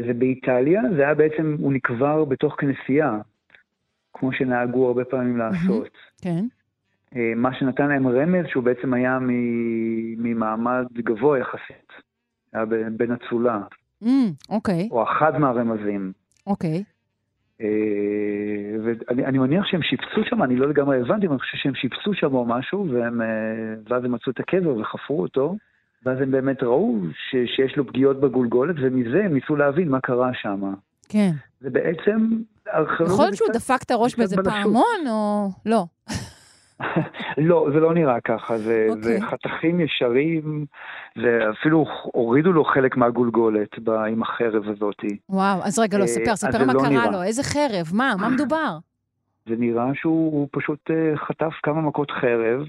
זה באיטליה, זה היה בעצם, הוא נקבר בתוך כנסייה, כמו שנהגו הרבה פעמים לעשות. כן. מה שנתן להם רמז שהוא בעצם היה ממעמד גבוה יחסית. היה בן אצולה. אוקיי. או אחד מהרמזים. אוקיי. אה, ואני מניח שהם שיפצו שם, אני לא לגמרי הבנתי, אבל אני חושב שהם שיפצו שם או משהו, והם, אה, ואז הם מצאו את הקבר וחפרו אותו, ואז הם באמת ראו ש, שיש לו פגיעות בגולגולת, ומזה הם ניסו להבין מה קרה שם. כן. זה בעצם... יכול להיות שהוא דפק את הראש באיזה פעמון, או לא? לא, זה לא נראה ככה, זה, okay. זה אוקיי. חתכים ישרים, ואפילו הורידו לו חלק מהגולגולת עם החרב הזאת. וואו, אז רגע, לא, אה, ספר, ספר מה לא קרה נראה. לו, איזה חרב, מה, מה מדובר? זה נראה שהוא פשוט אה, חטף כמה מכות חרב.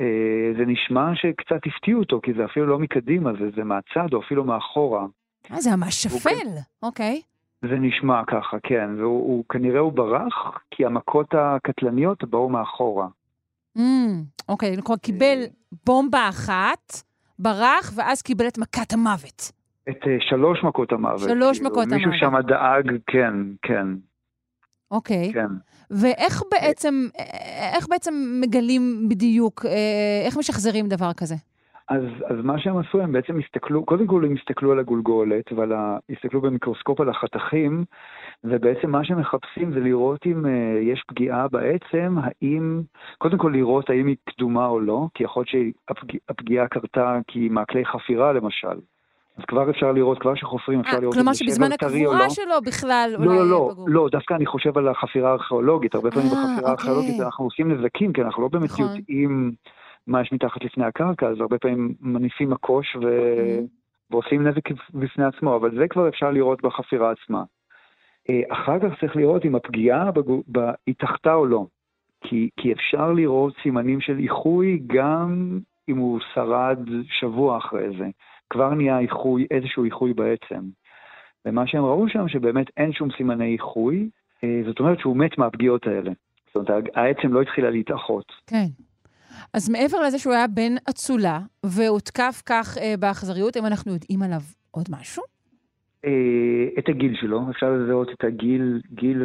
אה, זה נשמע שקצת הפתיעו אותו, כי זה אפילו לא מקדימה, זה, זה מהצד או אפילו מאחורה. אה, זה ממש שפל, אוקיי. Okay. זה נשמע ככה, כן, והוא כנראה הוא ברח, כי המכות הקטלניות באו מאחורה. Mm, אוקיי, כלומר קיבל בומבה אחת, ברח, ואז קיבל את מכת המוות. את uh, שלוש מכות המוות. שלוש כאילו, מכות מישהו המוות. שם דאג, כן, כן, אוקיי. כן. ואיך בעצם, איך בעצם מגלים בדיוק, אה, איך משחזרים דבר כזה? אז, אז מה שהם עשו, הם בעצם הסתכלו, קודם כל הם הסתכלו על הגולגולת, ועל ה... הסתכלו במיקרוסקופ על החתכים, ובעצם מה שהם מחפשים זה לראות אם uh, יש פגיעה בעצם, האם, קודם כל לראות האם היא קדומה או לא, כי יכול להיות שהפגיעה קרתה כי מהכלי חפירה למשל. אז כבר אפשר לראות, כבר כשחופרים אפשר אה, לראות כלומר אם זה שבזמן שבר טרי או הקבורה לא. שלו בכלל אולי לא, לא, לא, פגעו. לא, דווקא אני חושב על החפירה הארכיאולוגית. הרבה פעמים אה, בחפירה אוקיי. הארכיאולוגית אנחנו עושים נזקים, כי אנחנו לא באמת נכון. יודעים מה יש מתחת לפני הקרקע, אז הרבה פעמים מניפים מקוש ו... אוקיי. ועושים נזק בפני עצמו, אבל זה כבר אפשר לראות בחפירה עצמה. אה, אחר כך צריך לראות אם הפגיעה בגו- ב- היא תחתה או לא. כי, כי אפשר לראות סימנים של איחוי גם אם הוא שרד שבוע אחרי זה. כבר נהיה איחוי, איזשהו איחוי בעצם. ומה שהם ראו שם, שבאמת אין שום סימני איחוי, אה, זאת אומרת שהוא מת מהפגיעות האלה. זאת אומרת, העצם לא התחילה להתאחות. כן. אז מעבר לזה שהוא היה בן אצולה, והותקף כך אה, באכזריות, האם אנחנו יודעים עליו עוד משהו? אה, את הגיל שלו, אפשר לזהות את הגיל, גיל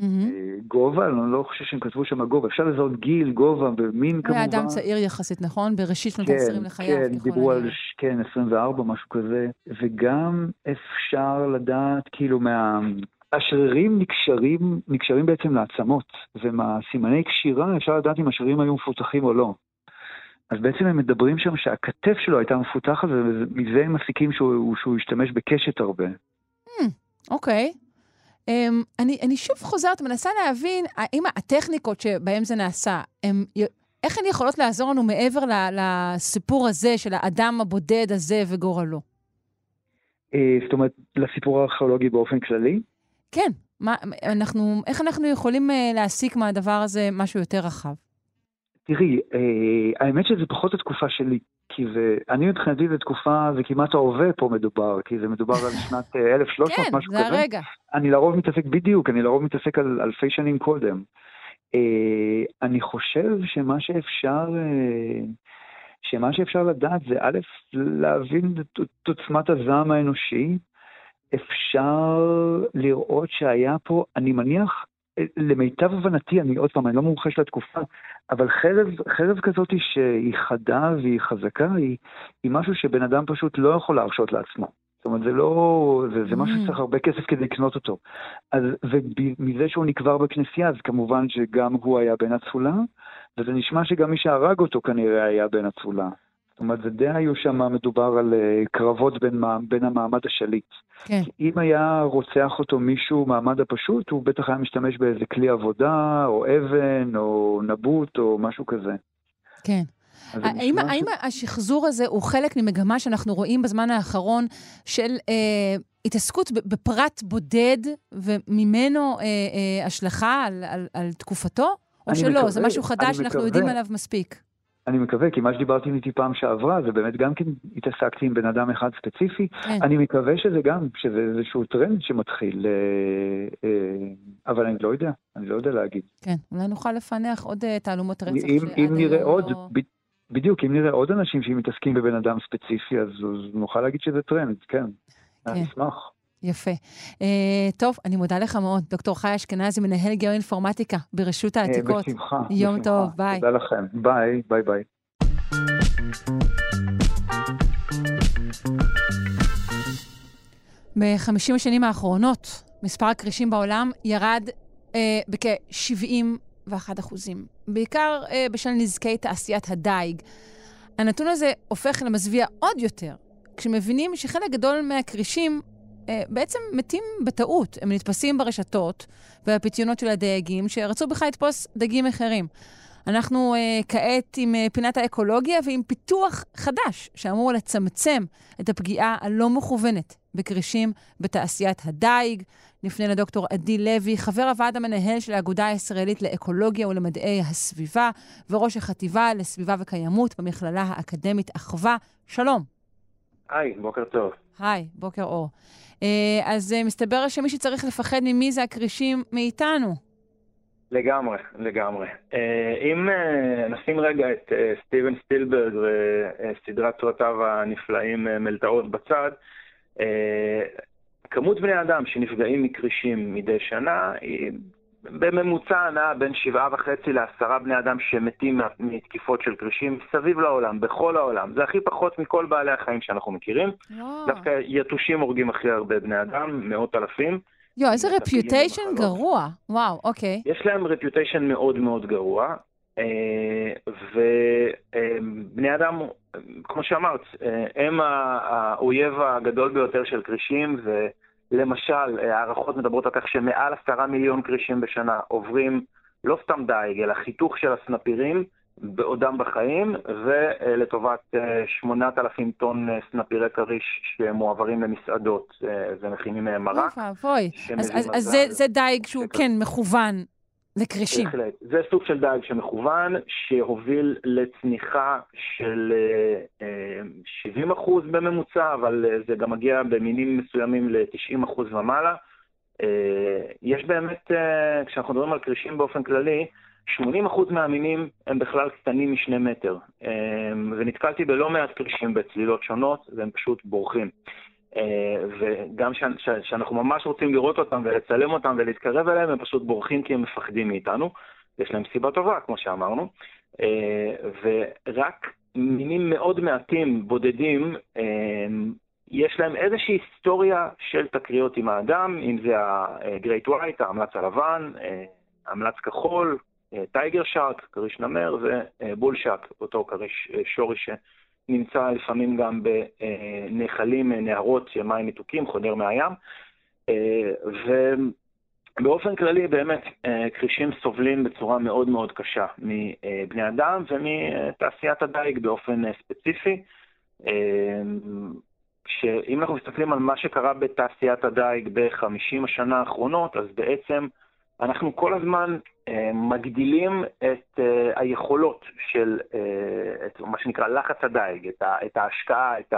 וגובה, מהמם. אני לא חושב שהם כתבו שם גובה, אפשר לזהות גיל, גובה ומין הוא כמובן. היה אדם צעיר יחסית, נכון? בראשית שנות כן, ה-20 לחייו, כן, ככל דיברו על, כן, 24, משהו כזה, וגם אפשר לדעת, כאילו, מה... השרירים נקשרים, נקשרים בעצם לעצמות, ומהסימני קשירה אפשר לדעת אם השרירים היו מפותחים או לא. אז בעצם הם מדברים שם שהכתף שלו הייתה מפותחת, ומזה הם מסיקים שהוא, שהוא השתמש בקשת הרבה. אוקיי. Um, אני, אני שוב חוזרת, מנסה להבין האם הטכניקות שבהן זה נעשה, הם, איך הן יכולות לעזור לנו מעבר לסיפור הזה של האדם הבודד הזה וגורלו? אה, זאת אומרת, לסיפור הארכיאולוגי באופן כללי? כן, מה, אנחנו, איך אנחנו יכולים uh, להסיק מהדבר הזה משהו יותר רחב? תראי, אה, האמת שזה פחות התקופה שלי, כי זה, אני מבחינתי זו תקופה, זה כמעט ההווה פה מדובר, כי זה מדובר על שנת אה, 1300, כן, משהו זה כזה. הרגע. אני לרוב מתעסק, בדיוק, אני לרוב מתעסק על אלפי שנים קודם. אה, אני חושב שמה שאפשר, אה, שמה שאפשר לדעת זה א', להבין את עוצמת הזעם האנושי, אפשר לראות שהיה פה, אני מניח, למיטב הבנתי, אני עוד פעם, אני לא מומחה של התקופה, אבל חרב, חרב כזאת שהיא חדה והיא חזקה, היא, היא משהו שבן אדם פשוט לא יכול להרשות לעצמו. זאת אומרת, זה לא, זה, זה משהו שצריך הרבה כסף כדי לקנות אותו. אז, ומזה שהוא נקבר בכנסייה, אז כמובן שגם הוא היה בן אצולה, וזה נשמע שגם מי שהרג אותו כנראה היה בן אצולה. זאת אומרת, זה די היו שם מדובר על uh, קרבות בין, בין המעמד השליט. כן. אם היה רוצח אותו מישהו מהמעמד הפשוט, הוא בטח היה משתמש באיזה כלי עבודה, או אבן, או נבוט, או משהו כזה. כן. האם, נשמע האם ש- השחזור הזה הוא חלק ממגמה שאנחנו רואים בזמן האחרון של אה, התעסקות בפרט בודד וממנו אה, אה, השלכה על, על, על תקופתו? או שלא, מקווה, זה משהו חדש שאנחנו מקווה. יודעים עליו מספיק. אני מקווה, כי מה שדיברת איתי פעם שעברה, זה באמת גם כן התעסקתי עם בן אדם אחד ספציפי. כן. אני מקווה שזה גם, שזה איזשהו טרנד שמתחיל, אה, אה, אבל אני לא יודע, אני לא יודע להגיד. כן, אולי נוכל לפענח עוד אה, תעלומות רצח אם, אם נראה עוד, לא... ב, בדיוק, אם נראה עוד אנשים שמתעסקים בבן אדם ספציפי, אז, אז נוכל להגיד שזה טרנד, כן. אני אשמח. יפה. אה, טוב, אני מודה לך מאוד. דוקטור חי אשכנזי, מנהל גיאו-אינפורמטיקה ברשות העתיקות. אה, בשמחה. יום בשמחה. טוב, ביי. תודה לכם. ביי, ביי ביי. ב-50 השנים האחרונות, מספר הכרישים בעולם ירד אה, בכ-71 אחוזים, בעיקר אה, בשל נזקי תעשיית הדייג. הנתון הזה הופך למזוויע עוד יותר, כשמבינים שחלק גדול מהכרישים אה, בעצם מתים בטעות. הם נתפסים ברשתות והפיתיונות של הדייגים, שרצו בכלל לתפוס דגים אחרים. אנחנו אה, כעת עם אה, פינת האקולוגיה ועם פיתוח חדש שאמור לצמצם את הפגיעה הלא מכוונת בכרישים בתעשיית הדייג. נפנה לדוקטור עדי לוי, חבר הוועד המנהל של האגודה הישראלית לאקולוגיה ולמדעי הסביבה, וראש החטיבה לסביבה וקיימות במכללה האקדמית אחווה. שלום. היי, בוקר טוב. היי, בוקר אור. אה, אז אה, מסתבר שמי שצריך לפחד ממי זה הכרישים מאיתנו. לגמרי, לגמרי. אה, אם אה, נשים רגע את אה, סטיבן סטילברג וסדרת סרטיו הנפלאים מלטעות בצד, כמות בני אדם שנפגעים מקרישים מדי שנה היא בממוצע נעה בין שבעה וחצי לעשרה בני אדם שמתים מתקיפות של כרישים סביב לעולם, בכל העולם. זה הכי פחות מכל בעלי החיים שאנחנו מכירים. דווקא יתושים הורגים הכי הרבה בני אדם, מאות אלפים. יואו, איזה רפיוטיישן גרוע. וואו, אוקיי. יש להם רפיוטיישן מאוד מאוד גרוע, אה, ובני אדם, כמו שאמרת, אה, הם האויב הגדול ביותר של כרישים, ולמשל, הערכות מדברות על כך שמעל עשרה מיליון כרישים בשנה עוברים לא סתם דייג, אלא חיתוך של הסנפירים. בעודם בחיים, ולטובת 8,000 אה, טון אה, סנפירי כריש שמועברים למסעדות אה, ומכינים מהם מרק. אוי ואבוי. אז, אז זה, זה דייג שהוא כן מכוון לכרישים. בהחלט. זה סוג של דייג שמכוון, שהוביל לצניחה של 70 אחוז בממוצע, אבל זה גם מגיע במינים מסוימים ל-90 אחוז ומעלה. יש באמת, כשאנחנו מדברים על כרישים באופן כללי, 80% מהמינים הם בכלל קטנים משני מטר, ונתקלתי בלא מעט קרישים בצלילות שונות, והם פשוט בורחים. אה, וגם כשאנחנו ממש רוצים לראות אותם ולצלם אותם ולהתקרב אליהם, הם פשוט בורחים כי הם מפחדים מאיתנו. יש להם סיבה טובה, כמו שאמרנו. אה, ורק מינים מאוד מעטים, בודדים, אמ, יש להם איזושהי היסטוריה של תקריות עם האדם, אם זה ה-Great White, האמלץ הלבן, המלץ כחול, טייגר שרק, כריש נמר, ובול שרק, אותו כריש אה, שנמצא לפעמים גם בנחלים, נהרות, מים מתוקים, חודר מהים. ובאופן כללי, באמת, כרישים סובלים בצורה מאוד מאוד קשה מבני אדם ומתעשיית הדייג באופן ספציפי. שאם אנחנו מסתכלים על מה שקרה בתעשיית הדייג בחמישים השנה האחרונות, אז בעצם אנחנו כל הזמן אה, מגדילים את אה, היכולות של אה, את מה שנקרא לחץ הדייג, את, ה, את ההשקעה, את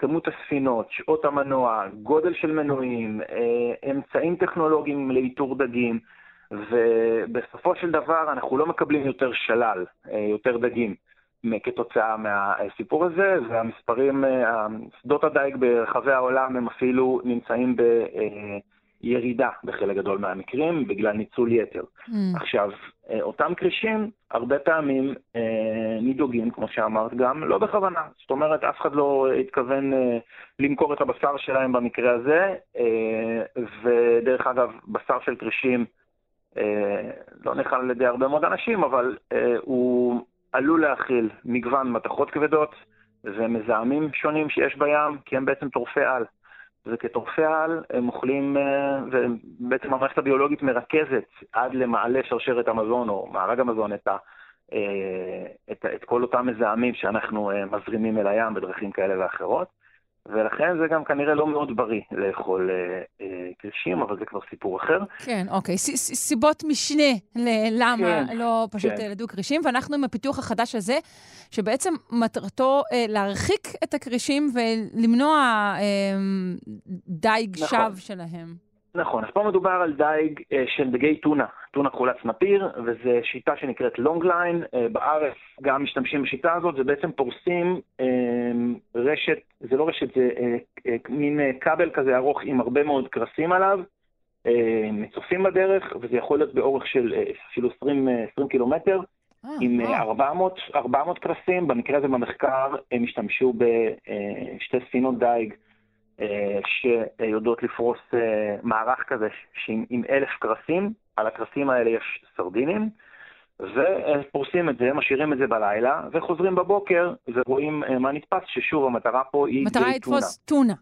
כמות הספינות, שעות המנוע, גודל של מנועים, אה, אמצעים טכנולוגיים לאיתור דגים, ובסופו של דבר אנחנו לא מקבלים יותר שלל, אה, יותר דגים. כתוצאה מהסיפור הזה, והמספרים, אה, שדות הדייג ברחבי העולם הם אפילו נמצאים ב... ירידה בחלק גדול מהמקרים בגלל ניצול יתר. Mm. עכשיו, אה, אותם כרישים הרבה פעמים אה, נידוגים, כמו שאמרת, גם לא בכוונה. זאת אומרת, אף אחד לא התכוון אה, למכור את הבשר שלהם במקרה הזה, אה, ודרך אגב, בשר של כרישים אה, לא נאכל על ידי הרבה מאוד אנשים, אבל אה, הוא עלול להכיל מגוון מתכות כבדות ומזהמים שונים שיש בים, כי הם בעצם טורפי על. וכטורפי על הם אוכלים, אה, ובעצם המערכת הביולוגית מרכזת עד למעלה שרשרת המזון או מארג המזון את, ה, אה, את, את כל אותם מזהמים שאנחנו אה, מזרימים אל הים בדרכים כאלה ואחרות. ולכן זה גם כנראה לא מאוד בריא לאכול אה, אה, אבל זה כבר סיפור אחר. כן, אוקיי. ס, סיבות משנה ללמה כן, לא פשוט כן. ילדו קרישים, ואנחנו עם הפיתוח החדש הזה, שבעצם מטרתו אה, להרחיק את הקרישים ולמנוע אה, דייג נכון. שווא שלהם. נכון, אז פה מדובר על דייג אה, של דגי טונה, טונה כחולת סנפיר, וזו שיטה שנקראת long line. אה, בארץ גם משתמשים בשיטה הזאת, ובעצם פורסים אה, רשת, זה לא רשת, זה אה, מין כבל כזה ארוך עם הרבה מאוד קרסים עליו, מצופים בדרך, וזה יכול להיות באורך של אפילו 20, 20 אה, קילומטר. אה, עם אה. 400, 400 קרסים, במקרה הזה במחקר הם השתמשו בשתי ספינות דייג שיודעות לפרוס אה, מערך כזה עם אלף קרסים, על הקרסים האלה יש סרדינים, ופורסים את זה, משאירים את זה בלילה, וחוזרים בבוקר ורואים אה, מה נתפס, ששוב, המטרה פה היא מטרה היא לתפוס טונה.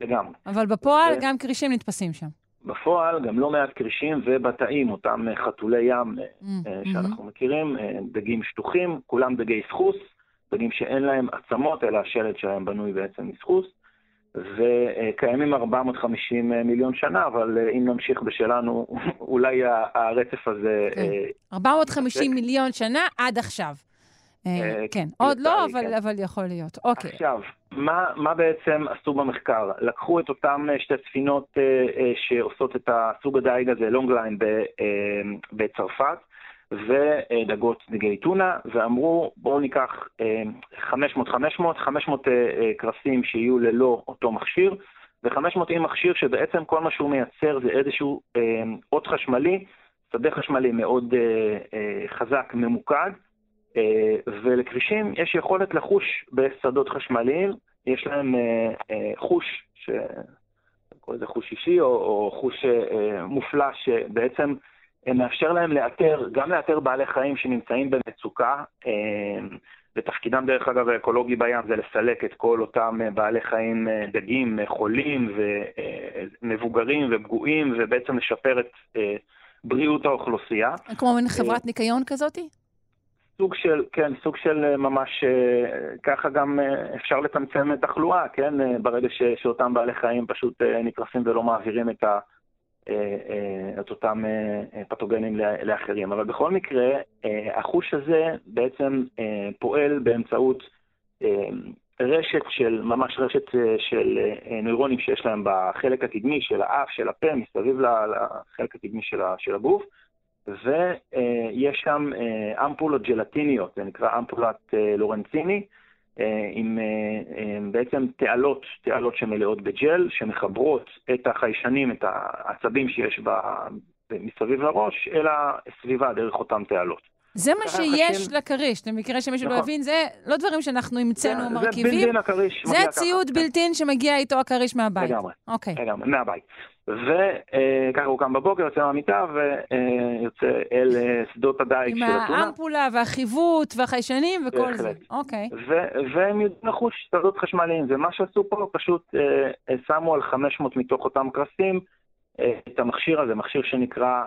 לגמרי. אבל בפועל ו... גם כרישים נתפסים שם. בפועל גם לא מעט כרישים ובתאים, אותם חתולי ים mm, שאנחנו mm-hmm. מכירים, דגים שטוחים, כולם דגי סחוס, דגים שאין להם עצמות, אלא השלד שלהם בנוי בעצם מסחוס. וקיימים 450 מיליון שנה, אבל אה, אם נמשיך בשלנו, אולי הרצף הזה... כן. 450 אה, מיליון שנה עד עכשיו. אה, כן, עוד לא, אבל, כן. אבל יכול להיות. אוקיי. עכשיו, מה, מה בעצם עשו במחקר? לקחו את אותן אה, שתי ספינות אה, אה, שעושות את הסוג הדייג הזה, לונגליין, אה, בצרפת, ודגות דגי טונה, ואמרו בואו ניקח 500-500, 500 קרסים שיהיו ללא אותו מכשיר, ו-500 עם מכשיר שבעצם כל מה שהוא מייצר זה איזשהו אה, אות חשמלי, שדה חשמלי מאוד אה, אה, חזק, ממוקד, אה, ולכבישים יש יכולת לחוש בשדות חשמליים, יש להם אה, אה, חוש, ש... קוראים לזה חוש אישי, או, או חוש אה, מופלא, שבעצם מאפשר להם לאתר, גם לאתר בעלי חיים שנמצאים במצוקה, אה, ותפקידם דרך אגב האקולוגי בים זה לסלק את כל אותם אה, בעלי חיים, אה, דגים, חולים ומבוגרים ופגועים, ובעצם לשפר את בריאות האוכלוסייה. כמו מין חברת ניקיון כזאתי? סוג של, כן, סוג של ממש, ככה גם אפשר לצמצם תחלואה, כן, ברגע ש, שאותם בעלי חיים פשוט נקרסים ולא מעבירים את ה... אה, אה, את אותם אה, פתוגנים לאחרים. אבל בכל מקרה, החוש הזה בעצם פועל באמצעות רשת של, ממש רשת של נוירונים שיש להם בחלק הקדמי של האף, של הפה, מסביב לחלק הקדמי של הגוף, ויש שם אמפולות ג'לטיניות, זה נקרא אמפולת לורנציני, עם אה, אה, בעצם תעלות, תעלות שמלאות בג'ל, שמחברות את החיישנים, את העצבים שיש מסביב לראש, אל הסביבה דרך אותן תעלות. זה מה שיש לכריש, למקרה שמישהו לא נכון. הבין, זה לא דברים שאנחנו המצאנו מרכיבים. זה בילטין הכריש. זה ציוד בילטין שמגיע איתו הכריש מהבית. לגמרי. אוקיי. לגמרי, מהבית. וככה הוא קם בבוקר, יוצא מהמיטה ויוצא אל אה, שדות הדייג של הטונה. עם האמפולה והחיווט והחיישנים וכל זה. אוקיי. והם יודעים לחוש שדות חשמליים, ומה שעשו פה, פשוט אה, שמו על 500 מתוך אותם קרסים אה, את המכשיר הזה, מכשיר שנקרא,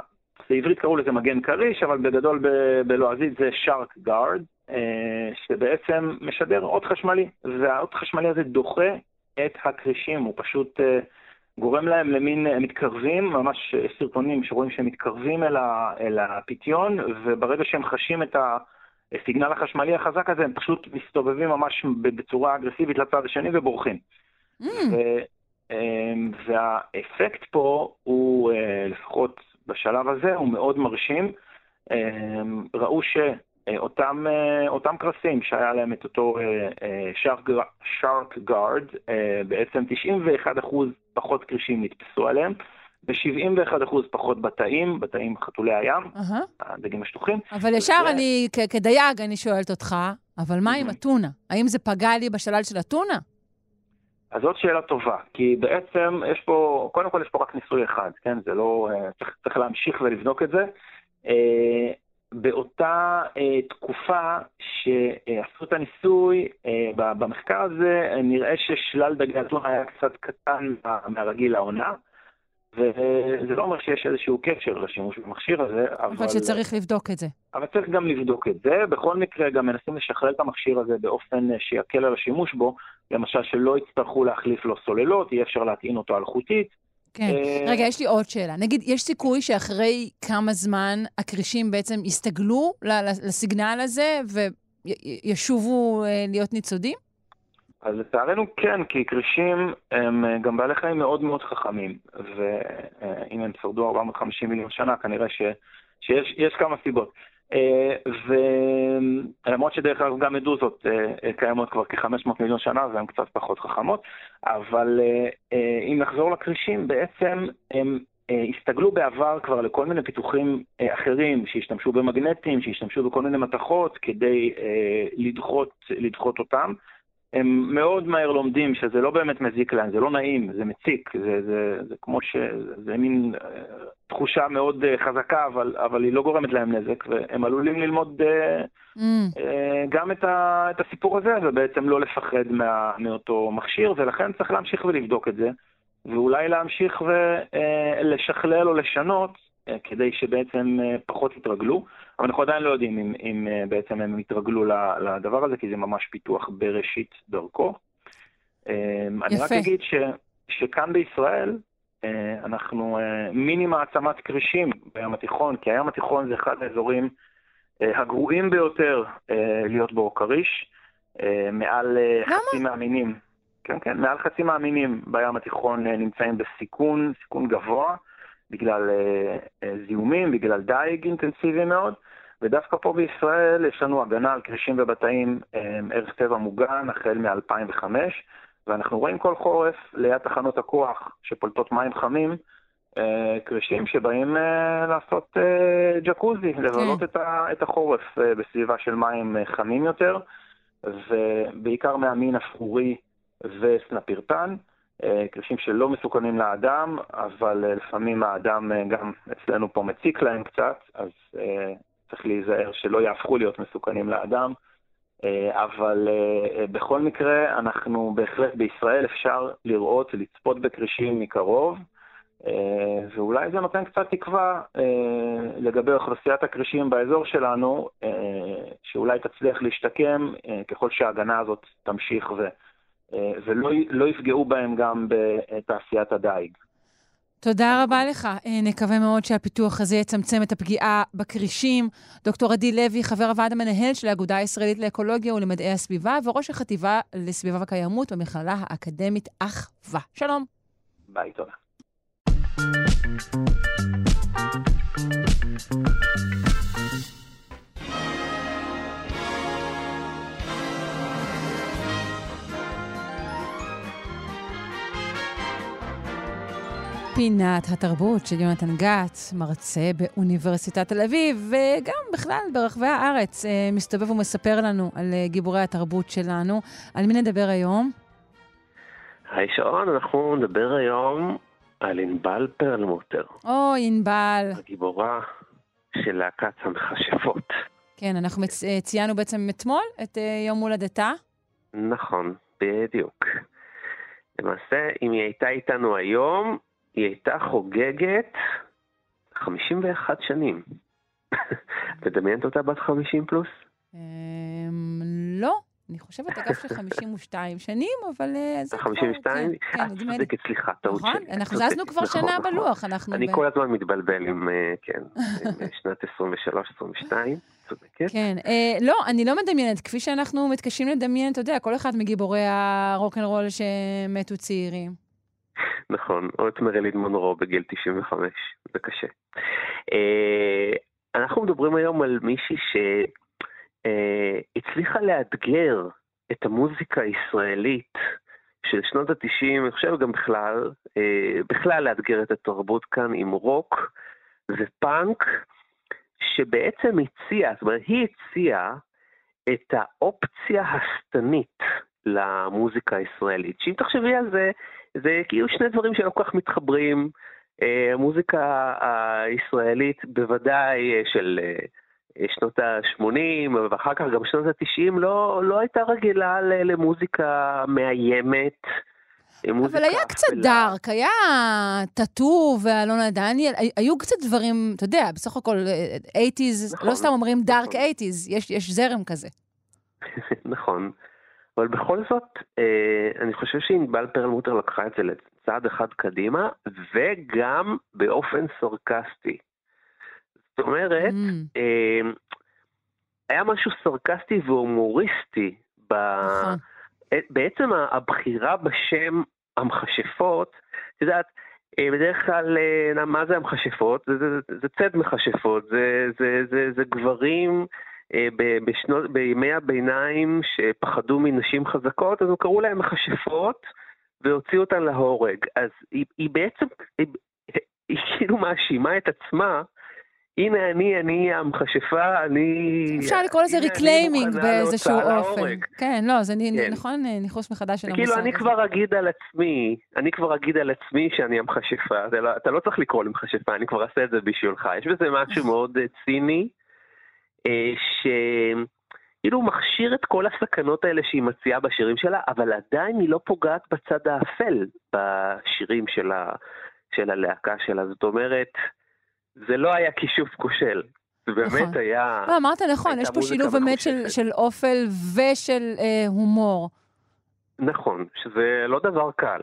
בעברית קראו לזה מגן כריש, אבל בגדול בלועזית זה שרק גארד, שבעצם משדר אות חשמלי, והאות חשמלי הזה דוחה את הכרישים, הוא פשוט... גורם להם למין, הם מתקרבים, ממש סרטונים שרואים שהם מתקרבים אל, ה, אל הפיתיון, וברגע שהם חשים את הסיגנל החשמלי החזק הזה, הם פשוט מסתובבים ממש בצורה אגרסיבית לצד השני ובורחים. Mm. ו, והאפקט פה הוא, אה, לפחות בשלב הזה, הוא מאוד מרשים. אמ, ראו ש... אה, אותם, אה, קרסים שהיה להם את אותו שרק גארד, בעצם 91% פחות קרישים נתפסו עליהם, ו-71% פחות בתאים, בתאים חתולי הים, הדגים השטוחים. אבל ישר אני, כדייג, אני שואלת אותך, אבל מה עם הטונה? האם זה פגע לי בשלל של הטונה? אז זאת שאלה טובה, כי בעצם יש פה, קודם כל יש פה רק ניסוי אחד, כן? זה לא, אה, צריך, צריך להמשיך ולבדוק את זה. באותה אה, תקופה שעשו את הניסוי, אה, במחקר הזה נראה ששלל דגי אתונה היה קצת קטן מהרגיל לעונה, וזה לא אומר שיש איזשהו קשר לשימוש במכשיר הזה, אבל... אבל שצריך לבדוק את זה. אבל צריך גם לבדוק את זה. בכל מקרה, גם מנסים לשכלל את המכשיר הזה באופן שיקל על השימוש בו, למשל שלא יצטרכו להחליף לו סוללות, יהיה אפשר להטעין אותו אלחוטית. כן. אה, רגע, יש לי עוד שאלה. נגיד, יש סיכוי שאחרי כמה זמן הכרישים בעצם יסתגלו לסיגנל הזה וישובו אה, להיות ניצודים? אז לצערנו כן, כי כרישים הם אה, גם בעלי חיים מאוד מאוד חכמים, ואם הם שרדו 450 מיליון שנה, כנראה ש, שיש כמה סיבות. אה, ולמרות שדרך אגב גם מדוזות אה, קיימות כבר כ-500 מיליון שנה והן קצת פחות חכמות, אבל אה, אם נחזור לכרישים, בעצם הם הסתגלו בעבר כבר לכל מיני פיתוחים אחרים, שהשתמשו במגנטים, שהשתמשו בכל מיני מתכות כדי לדחות, לדחות אותם. הם מאוד מהר לומדים שזה לא באמת מזיק להם, זה לא נעים, זה מציק, זה, זה, זה כמו ש... זה מין אה, תחושה מאוד אה, חזקה, אבל, אבל היא לא גורמת להם נזק, והם עלולים ללמוד אה, mm. גם את, ה, את הסיפור הזה, ובעצם לא לפחד מה, מאותו מכשיר, ולכן צריך להמשיך ולבדוק את זה, ואולי להמשיך ולשכלל או לשנות כדי שבעצם פחות יתרגלו. אבל אנחנו עדיין לא יודעים אם, אם אה, בעצם הם יתרגלו לדבר הזה, כי זה ממש פיתוח בראשית דרכו. יפה. אמ, אני רק אגיד ש, שכאן בישראל, אה, אנחנו אה, מיני מעצמת כרישים בים התיכון, כי הים התיכון זה אחד האזורים הגרועים ביותר להיות בו כריש, מעל חצי מהמינים. כן, כן, מעל חצי מהמינים בים התיכון נמצאים בסיכון, סיכון גבוה, בגלל זיהומים, בגלל דייג אינטנסיבי מאוד. ודווקא פה בישראל יש לנו הגנה על כרישים ובתאים ערך טבע מוגן החל מ-2005, ואנחנו רואים כל חורף ליד תחנות הכוח שפולטות מים חמים, כרישים שבאים לעשות ג'קוזי, לבלות כן. את החורף בסביבה של מים חמים יותר, ובעיקר מהמין אפרורי וסנפירטן, כרישים שלא מסוכנים לאדם, אבל לפעמים האדם גם אצלנו פה מציק להם קצת, אז צריך להיזהר שלא יהפכו להיות מסוכנים לאדם. אבל בכל מקרה, אנחנו בהחלט בישראל אפשר לראות, לצפות בכרישים מקרוב, ואולי זה נותן קצת תקווה לגבי אוכלוסיית הכרישים באזור שלנו, שאולי תצליח להשתקם ככל שההגנה הזאת תמשיך ו... ולא לא יפגעו בהם גם בתעשיית הדייג. תודה רבה לך. נקווה מאוד שהפיתוח הזה יצמצם את הפגיעה בכרישים. דוקטור עדי לוי, חבר הוועד המנהל של האגודה הישראלית לאקולוגיה ולמדעי הסביבה, וראש החטיבה לסביבה וקיימות במכללה האקדמית אחווה. שלום. ביי, תודה. פינת התרבות של יונתן גת, מרצה באוניברסיטת תל אביב, וגם בכלל ברחבי הארץ, מסתובב ומספר לנו על גיבורי התרבות שלנו. על מי נדבר היום? היי שרון, אנחנו נדבר היום על ענבל פרלמוטר. או, ענבל. הגיבורה של להקת המכשפות. כן, אנחנו מצ... ציינו בעצם אתמול את יום הולדתה. נכון, בדיוק. למעשה, אם היא הייתה איתנו היום, היא הייתה חוגגת 51 שנים. את מדמיינת אותה בת 50 פלוס? לא. אני חושבת, אגב, של 52 שנים, אבל זה כבר... 52? כן, את צודקת, סליחה, טעות שלי. נכון, אנחנו זזנו כבר נכון, שנה נכון. בלוח, אנחנו... אני כל הזמן מתבלבל עם, כן, עם שנת 23-22, צודקת. כן, לא, אני לא מדמיינת, כפי שאנחנו מתקשים לדמיין, אתה יודע, כל אחד מגיבורי הרוקנרול שמתו צעירים. נכון, או את מרילין מונרו בגיל 95, זה קשה. אנחנו מדברים היום על מישהי שהצליחה לאתגר את המוזיקה הישראלית של שנות ה-90, אני חושב גם בכלל, בכלל לאתגר את התרבות כאן עם רוק ופאנק, שבעצם הציעה, זאת אומרת, היא הציעה את האופציה השטנית למוזיקה הישראלית. שאם תחשבי על זה, זה כאילו שני דברים שלא כל כך מתחברים. המוזיקה הישראלית בוודאי של שנות ה-80 ואחר כך גם שנות ה-90 לא, לא הייתה רגילה למוזיקה מאיימת. אבל היה קצת דארק, היה טאטו ואלונה דניאל, היו קצת דברים, אתה יודע, בסך הכל 80's, נכון, לא סתם אומרים דארק נכון. 80's, יש, יש זרם כזה. נכון. אבל בכל זאת, אה, אני חושב שענבל פרלמוטר לקחה את זה לצעד אחד קדימה, וגם באופן סרקסטי. זאת אומרת, mm. אה, היה משהו סרקסטי והומוריסטי. ב... נכון. בעצם הבחירה בשם המכשפות, את יודעת, בדרך כלל, מה זה המכשפות? זה, זה, זה, זה צד מכשפות, זה, זה, זה, זה גברים בשנות, בימי הביניים שפחדו מנשים חזקות, אז הם קראו להם מכשפות והוציאו אותן להורג. אז היא, היא בעצם, היא, היא כאילו מאשימה את עצמה הנה אני, אני המכשפה, אני... אפשר לקרוא לזה reclaiming באיזשהו אופן. כן, לא, זה כן. נכון ניחוס מחדש של המושג הזה. כאילו, אני כבר אגיד על עצמי, אני כבר אגיד על עצמי שאני המכשפה. לא, אתה לא צריך לקרוא לי מכשפה, אני כבר אעשה את זה בשבילך. יש בזה משהו מאוד ציני, שכאילו מכשיר את כל הסכנות האלה שהיא מציעה בשירים שלה, אבל עדיין היא לא פוגעת בצד האפל בשירים של הלהקה שלה. זאת אומרת, זה לא היה כישוף כושל. זה באמת נכון. היה... לא, אמרת נכון, יש פה שילוב באמת של, של אופל ושל אה, הומור. נכון, שזה לא דבר קל.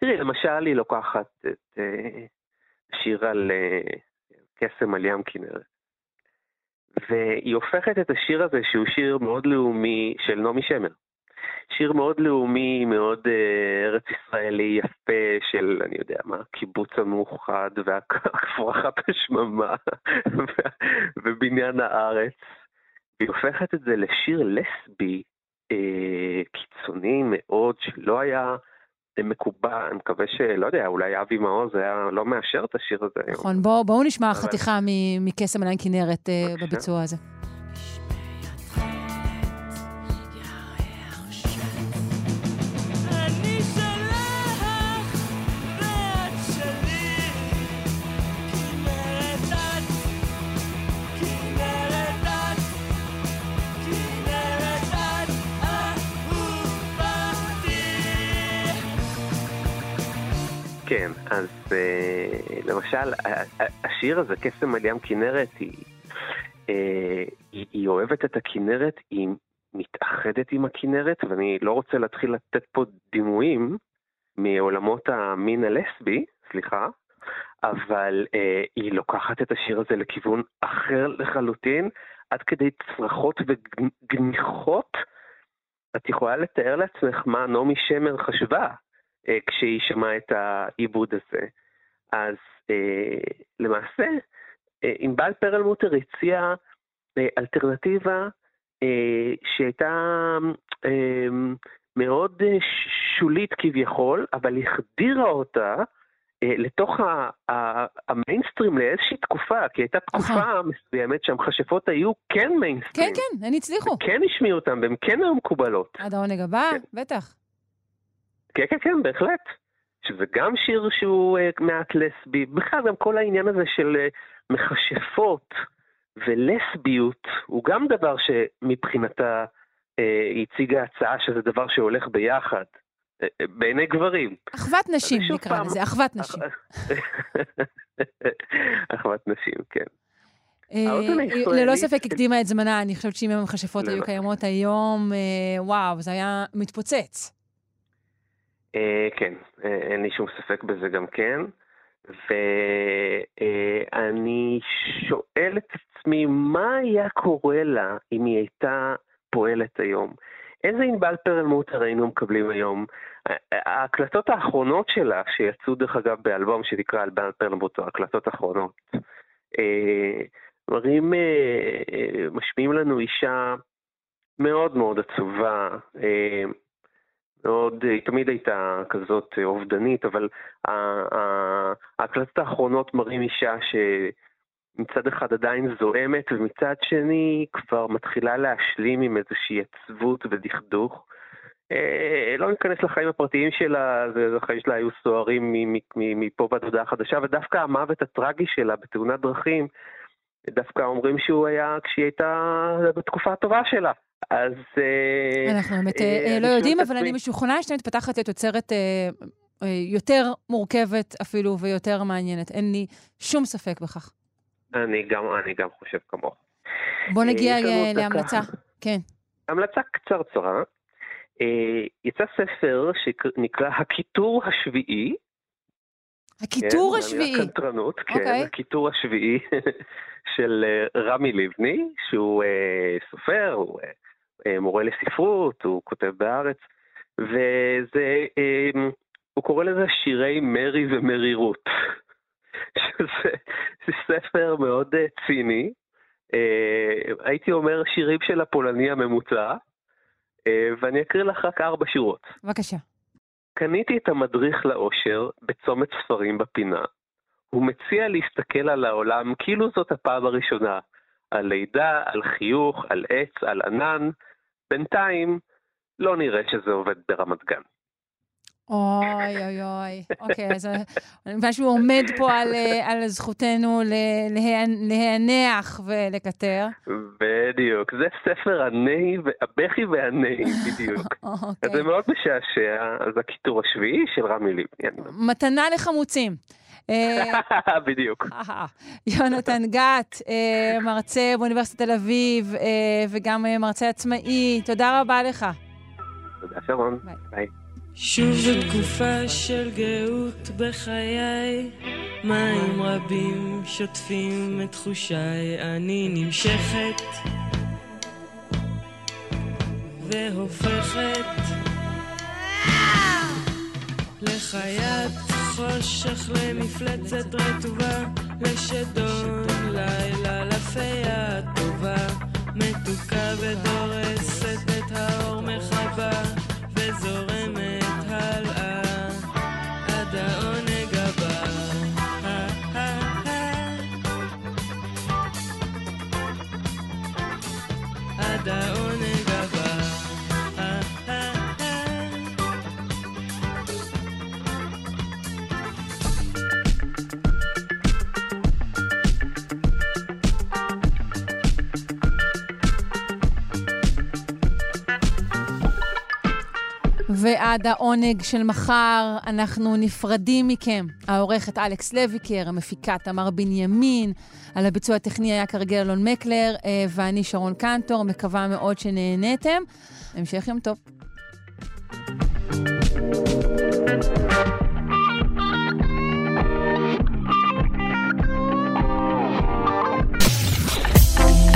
תראי, למשל, היא לוקחת את אה, שיר על אה, קסם על ים כנרת. והיא הופכת את השיר הזה, שהוא שיר מאוד לאומי של נעמי שמר. שיר מאוד לאומי, מאוד uh, ארץ ישראלי יפה של, אני יודע מה, קיבוץ המאוחד והפרחת השממה ובניין הארץ. והיא הופכת את זה לשיר לסבי אה, קיצוני מאוד, שלא היה מקובל, אני מקווה שלא יודע, אולי אבי מעוז היה לא מאשר את השיר הזה היום. נכון, בואו בוא נשמע אבל... חתיכה מקסם עליין כנרת אה, בביצוע הזה. כן, אז uh, למשל, השיר הזה, קסם על ים כנרת, היא, uh, היא, היא אוהבת את הכנרת, היא מתאחדת עם הכנרת, ואני לא רוצה להתחיל לתת פה דימויים מעולמות המין הלסבי, סליחה, אבל uh, היא לוקחת את השיר הזה לכיוון אחר לחלוטין, עד כדי צרחות וגניחות. את יכולה לתאר לעצמך מה נעמי שמר חשבה אה, כשהיא שמעה את העיבוד הזה. אז אה, למעשה, אה, ענבל פרלמוטר הציעה אלטרנטיבה שהייתה מאוד שולית כביכול, אבל החדירה אותה לתוך המיינסטרים לאיזושהי תקופה, כי הייתה תקופה מסוימת שהמכשפות היו כן מיינסטרים. כן, כן, הם הצליחו. כן השמיעו אותם, והן כן היו מקובלות. עד העונג הבא, כן. בטח. כן, כן, כן, בהחלט. שזה גם שיר שהוא uh, מעט לסבי, בכלל גם כל העניין הזה של uh, מכשפות ולסביות, הוא גם דבר שמבחינתה uh, הציגה הצעה שזה דבר שהולך ביחד, בעיני גברים. אחוות נשים נקרא פעם... לזה, אחוות נשים. אחוות נשים, כן. ללא ספק הקדימה את זמנה, אני חושבת שאם המכשפות היו קיימות היום, וואו, זה היה מתפוצץ. אה, כן, אה, אין לי שום ספק בזה גם כן. ואני שואל את עצמי, מה היה קורה לה אם היא הייתה פועלת היום? איזה ענבל פרלמוטר היינו מקבלים היום? ההקלטות האחרונות שלה, שיצאו דרך אגב באלבום שנקרא ענבל פרלמוטר, הקלטות אחרונות, אה, מראים, משמיעים לנו אישה מאוד מאוד עצובה, מאוד, היא תמיד הייתה כזאת אובדנית, אבל ההקלטות האחרונות מראים אישה שמצד אחד עדיין זועמת, ומצד שני כבר מתחילה להשלים עם איזושהי עצבות ודכדוך. אה, לא ניכנס לחיים הפרטיים שלה, החיים שלה היו סוערים מפה ועד הודעה חדשה, ודווקא המוות הטרגי שלה בתאונת דרכים, דווקא אומרים שהוא היה כשהיא הייתה בתקופה הטובה שלה. אז... אה, אנחנו באמת אה, אה, לא יודעים, אבל אני משוכנעת שאתה מתפתחת לתוצרת יותר מורכבת אפילו ויותר מעניינת. אין לי שום ספק בכך. אני גם, אני גם חושב כמוך. בוא נגיע להמלצה. כן. המלצה קצרצרה. יצא ספר שנקרא הקיטור השביעי. הקיטור כן, השביעי. הקנטרנות, כן, okay. אוקיי. הקיטור השביעי של רמי לבני, שהוא סופר, הוא אה, מורה לספרות, הוא כותב בארץ, וזה, אמ, הוא קורא לזה שירי מרי ומרירות. שזה זה ספר מאוד אה, ציני, אה, הייתי אומר שירים של הפולני הממוצע, ואני אקריא לך רק ארבע שורות. בבקשה. קניתי את המדריך לאושר בצומת ספרים בפינה. הוא מציע להסתכל על העולם כאילו זאת הפעם הראשונה. על לידה, על חיוך, על עץ, על ענן, בינתיים, לא נראה שזה עובד ברמת גן. אוי אוי אוי, אוקיי, אז שהוא עומד פה על, אה, על זכותנו להיענח ולקטר. בדיוק, זה ספר הנהי, הבכי והנהי, בדיוק. אוקיי. אז זה מאוד משעשע, אז הקיטור השביעי של רמי לבני. מתנה לחמוצים. אה, בדיוק. יונתן גת, אה, מרצה באוניברסיטת תל אביב, וגם מרצה עצמאי, תודה רבה לך. תודה, שרון. ביי. שוב תקופה של גאות בחיי, מים רבים שוטפים את תחושיי, אני נמשכת והופכת לחיית חושך, למפלצת רטובה, לשדון לילה, לפיה טובה, מתוקה ודורסת ועד העונג של מחר אנחנו נפרדים מכם. העורכת אלכס לויקר, המפיקה תמר בנימין, על הביצוע הטכני היה כרגיל אלון מקלר, אה, ואני שרון קנטור, מקווה מאוד שנהניתם. המשך יום טוב.